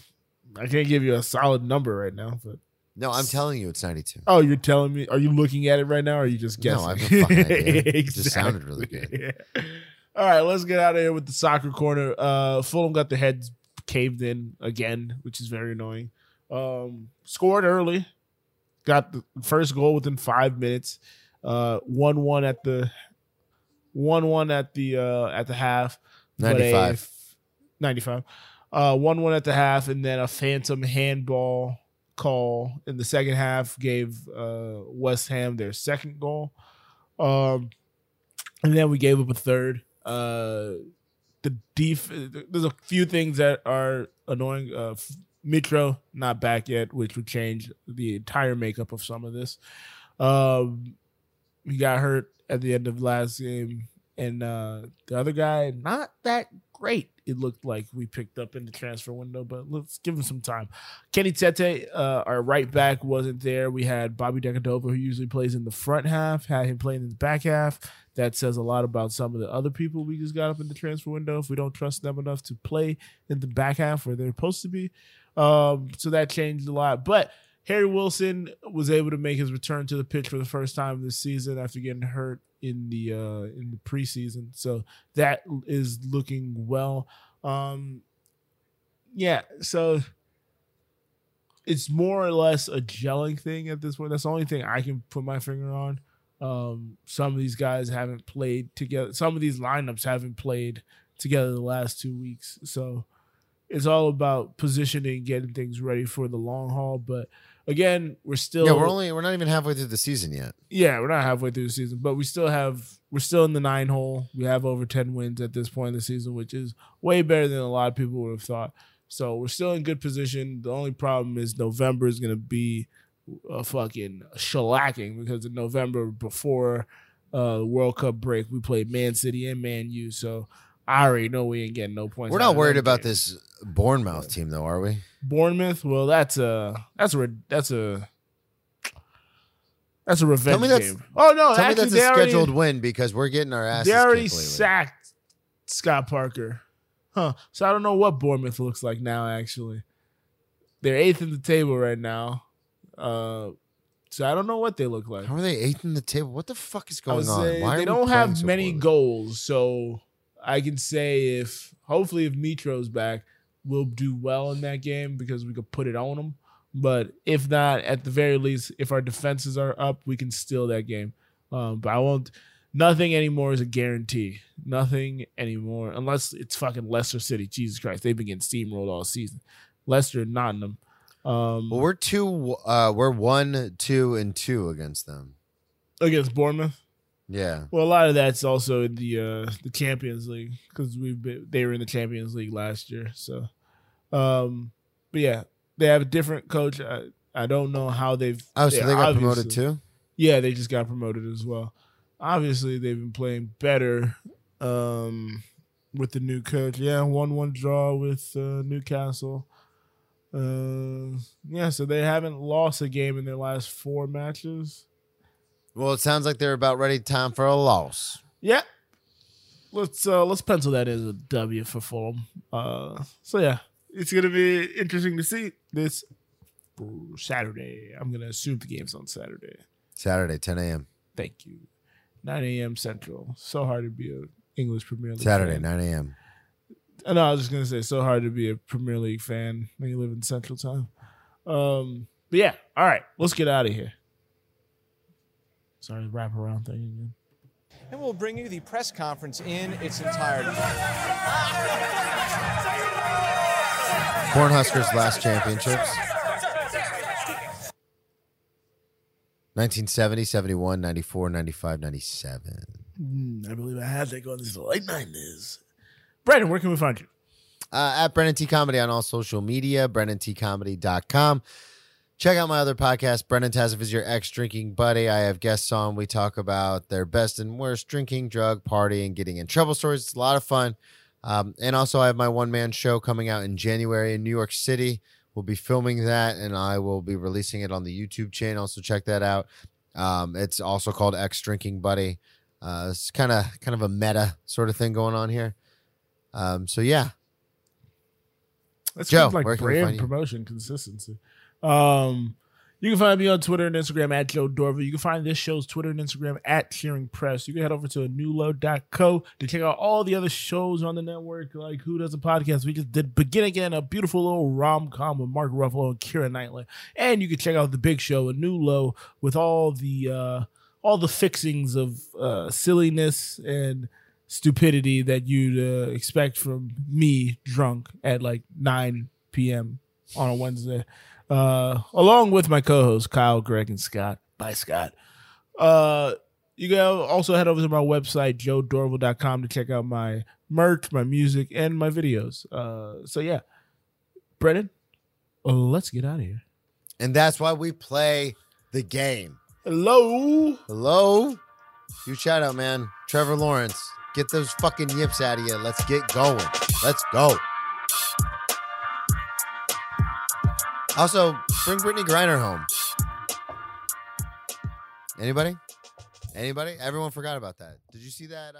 Speaker 1: I can't give you a solid number right now, but
Speaker 2: No, I'm telling you it's 92.
Speaker 1: oh, you're telling me? Are you looking at it right now? or Are you just guessing?
Speaker 2: No, I have no fucking idea. It just sounded really
Speaker 1: Exactly. All right, let's get out of here with the soccer corner. Uh, Fulham got their heads caved in again, which is very annoying. Um, scored early, got the first goal within five minutes. Uh, one one at the one one at the uh at the half. but a
Speaker 2: 95.
Speaker 1: f- 95. Uh, one one at the half, and then a phantom handball call in the second half gave uh West Ham their second goal. Um, and then we gave up a third. Uh, the def there's a few things that are annoying. Uh, Mitro not back yet, which would change the entire makeup of some of this. Um, he got hurt at the end of last game, and uh, the other guy not that great. It looked like we picked up in the transfer window, but let's give him some time. Kenny Tete, uh, our right back, wasn't there. We had Bobby De Cordova, who usually plays in the front half, had him playing in the back half. That says a lot about some of the other people we just got up in the transfer window. If we don't trust them enough to play in the back half where they're supposed to be, um, so that changed a lot. But Harry Wilson was able to make his return to the pitch for the first time this season after getting hurt in the uh, in the preseason. So that is looking well. Um, yeah, so it's more or less a gelling thing at this point. That's the only thing I can put my finger on. Um, some of these guys haven't played together. Some of these lineups haven't played together the last two weeks. So it's all about positioning, getting things ready for the long haul. But again, we're still
Speaker 2: Yeah, we're only we're not even halfway through the season yet.
Speaker 1: yeah, we're not halfway through the season, but we still have we're still in the nine hole. We have over ten wins at this point in the season, which is way better than a lot of people would have thought. So we're still in good position. The only problem is November is going to be a fucking shellacking because in November before uh World Cup break, we played Man City and Man U. So I already know we ain't getting no points.
Speaker 2: We're not worried about this Bournemouth team though, are we?
Speaker 1: Bournemouth. Well, that's a that's a that's a that's a revenge
Speaker 2: Tell
Speaker 1: game. Oh no,
Speaker 2: Tell me that's a
Speaker 1: already-
Speaker 2: scheduled win because we're getting our asses
Speaker 1: They already sacked Scott Parker. Huh. So I don't know what Bournemouth looks like now, actually. They're eighth in the table right now. Uh, so I don't know what they look like.
Speaker 2: How are they eighth in the table? What the fuck is going on? Why
Speaker 1: they don't have many goals, so I can say if hopefully if Mitro's back, we'll do well in that game because we could put it on them. But if not, at the very least, if our defenses are up, we can steal that game. Um, but I won't. Nothing anymore is a guarantee. Nothing anymore, unless it's fucking Leicester City. Jesus Christ, they've been getting steamrolled all season. Leicester, and Nottingham. Um,
Speaker 2: Well, we're two. Uh, we're one, two, and two against them.
Speaker 1: against Bournemouth.
Speaker 2: Yeah,
Speaker 1: Well, a lot of that's also the uh the Champions League because we've been they were in the Champions League last year. So, um, but yeah, they have a different coach. I, I don't know how they've.
Speaker 2: Oh, so they got promoted too.
Speaker 1: Yeah, they just got promoted as well. Obviously, they've been playing better um with the new coach. Yeah, one one draw with uh, Newcastle. Uh, yeah, so they haven't lost a game in their last four matches.
Speaker 2: Well, it sounds like they're about ready time for a loss.
Speaker 1: Yeah. Let's uh let's pencil that as a W for Fulham. Uh so yeah, it's gonna be interesting to see this Saturday. I'm gonna assume the game's on Saturday.
Speaker 2: Saturday, 10 a.m.
Speaker 1: Thank you. 9 a.m. Central. So hard to be a English Premier League.
Speaker 2: Saturday,
Speaker 1: fan.
Speaker 2: 9 a.m.
Speaker 1: I know. I was just gonna say, so hard to be a Premier League fan when you live in Central Time. Um, but yeah, all right, let's get out of here. Sorry, wrap around thing again.
Speaker 7: and we'll bring you the press conference in its entirety.
Speaker 2: Cornhuskers last championships 1970, 71, 94, 95, 97.
Speaker 1: Mm, I believe I had that going these late nineties. Brandon, where can we find you?
Speaker 2: Uh, at Brennan T Comedy on all social media, BrennanTComedy.com. Check out my other podcast, Brendan Tassif is your ex drinking buddy. I have guests on. We talk about their best and worst drinking, drug, partying, getting in trouble stories. It's a lot of fun. Um, and also, I have my one man show coming out in January in New York City. We'll be filming that and I will be releasing it on the YouTube channel. So check that out. Um, it's also called Ex Drinking Buddy. Uh, it's kind of kind of a meta sort of thing going on here. Um, so yeah,
Speaker 1: That's
Speaker 2: Joe,
Speaker 1: like
Speaker 2: where can we
Speaker 1: brand promotion consistency. Um, you can find me on Twitter and Instagram at Joe Dorval. You can find this show's Twitter and Instagram at Cheering Press. You can head over to newload.co to check out all the other shows on the network, like Who Does a Podcast. We just did Begin Again, a beautiful little rom com with Mark Ruffalo and Keira Knightley. And you can check out The Big Show, a new low with all the uh, all the fixings of uh, silliness and stupidity that you'd uh, expect from me drunk at like 9 p.m. on a Wednesday, uh, along with my co-hosts Kyle, Greg, and Scott. Bye, Scott. Uh, you can also head over to my website joedorval.com to check out my merch, my music, and my videos. Uh, so yeah, Brennan, let's get out of here.
Speaker 2: and that's why we play the game.
Speaker 1: Hello.
Speaker 2: Hello. Huge shout out, man. Trevor Lawrence. Get those fucking yips out of you. Let's get going. Let's go. Also, bring Brittney Griner home. Anybody? Anybody? Everyone forgot about that. Did you see that? Uh,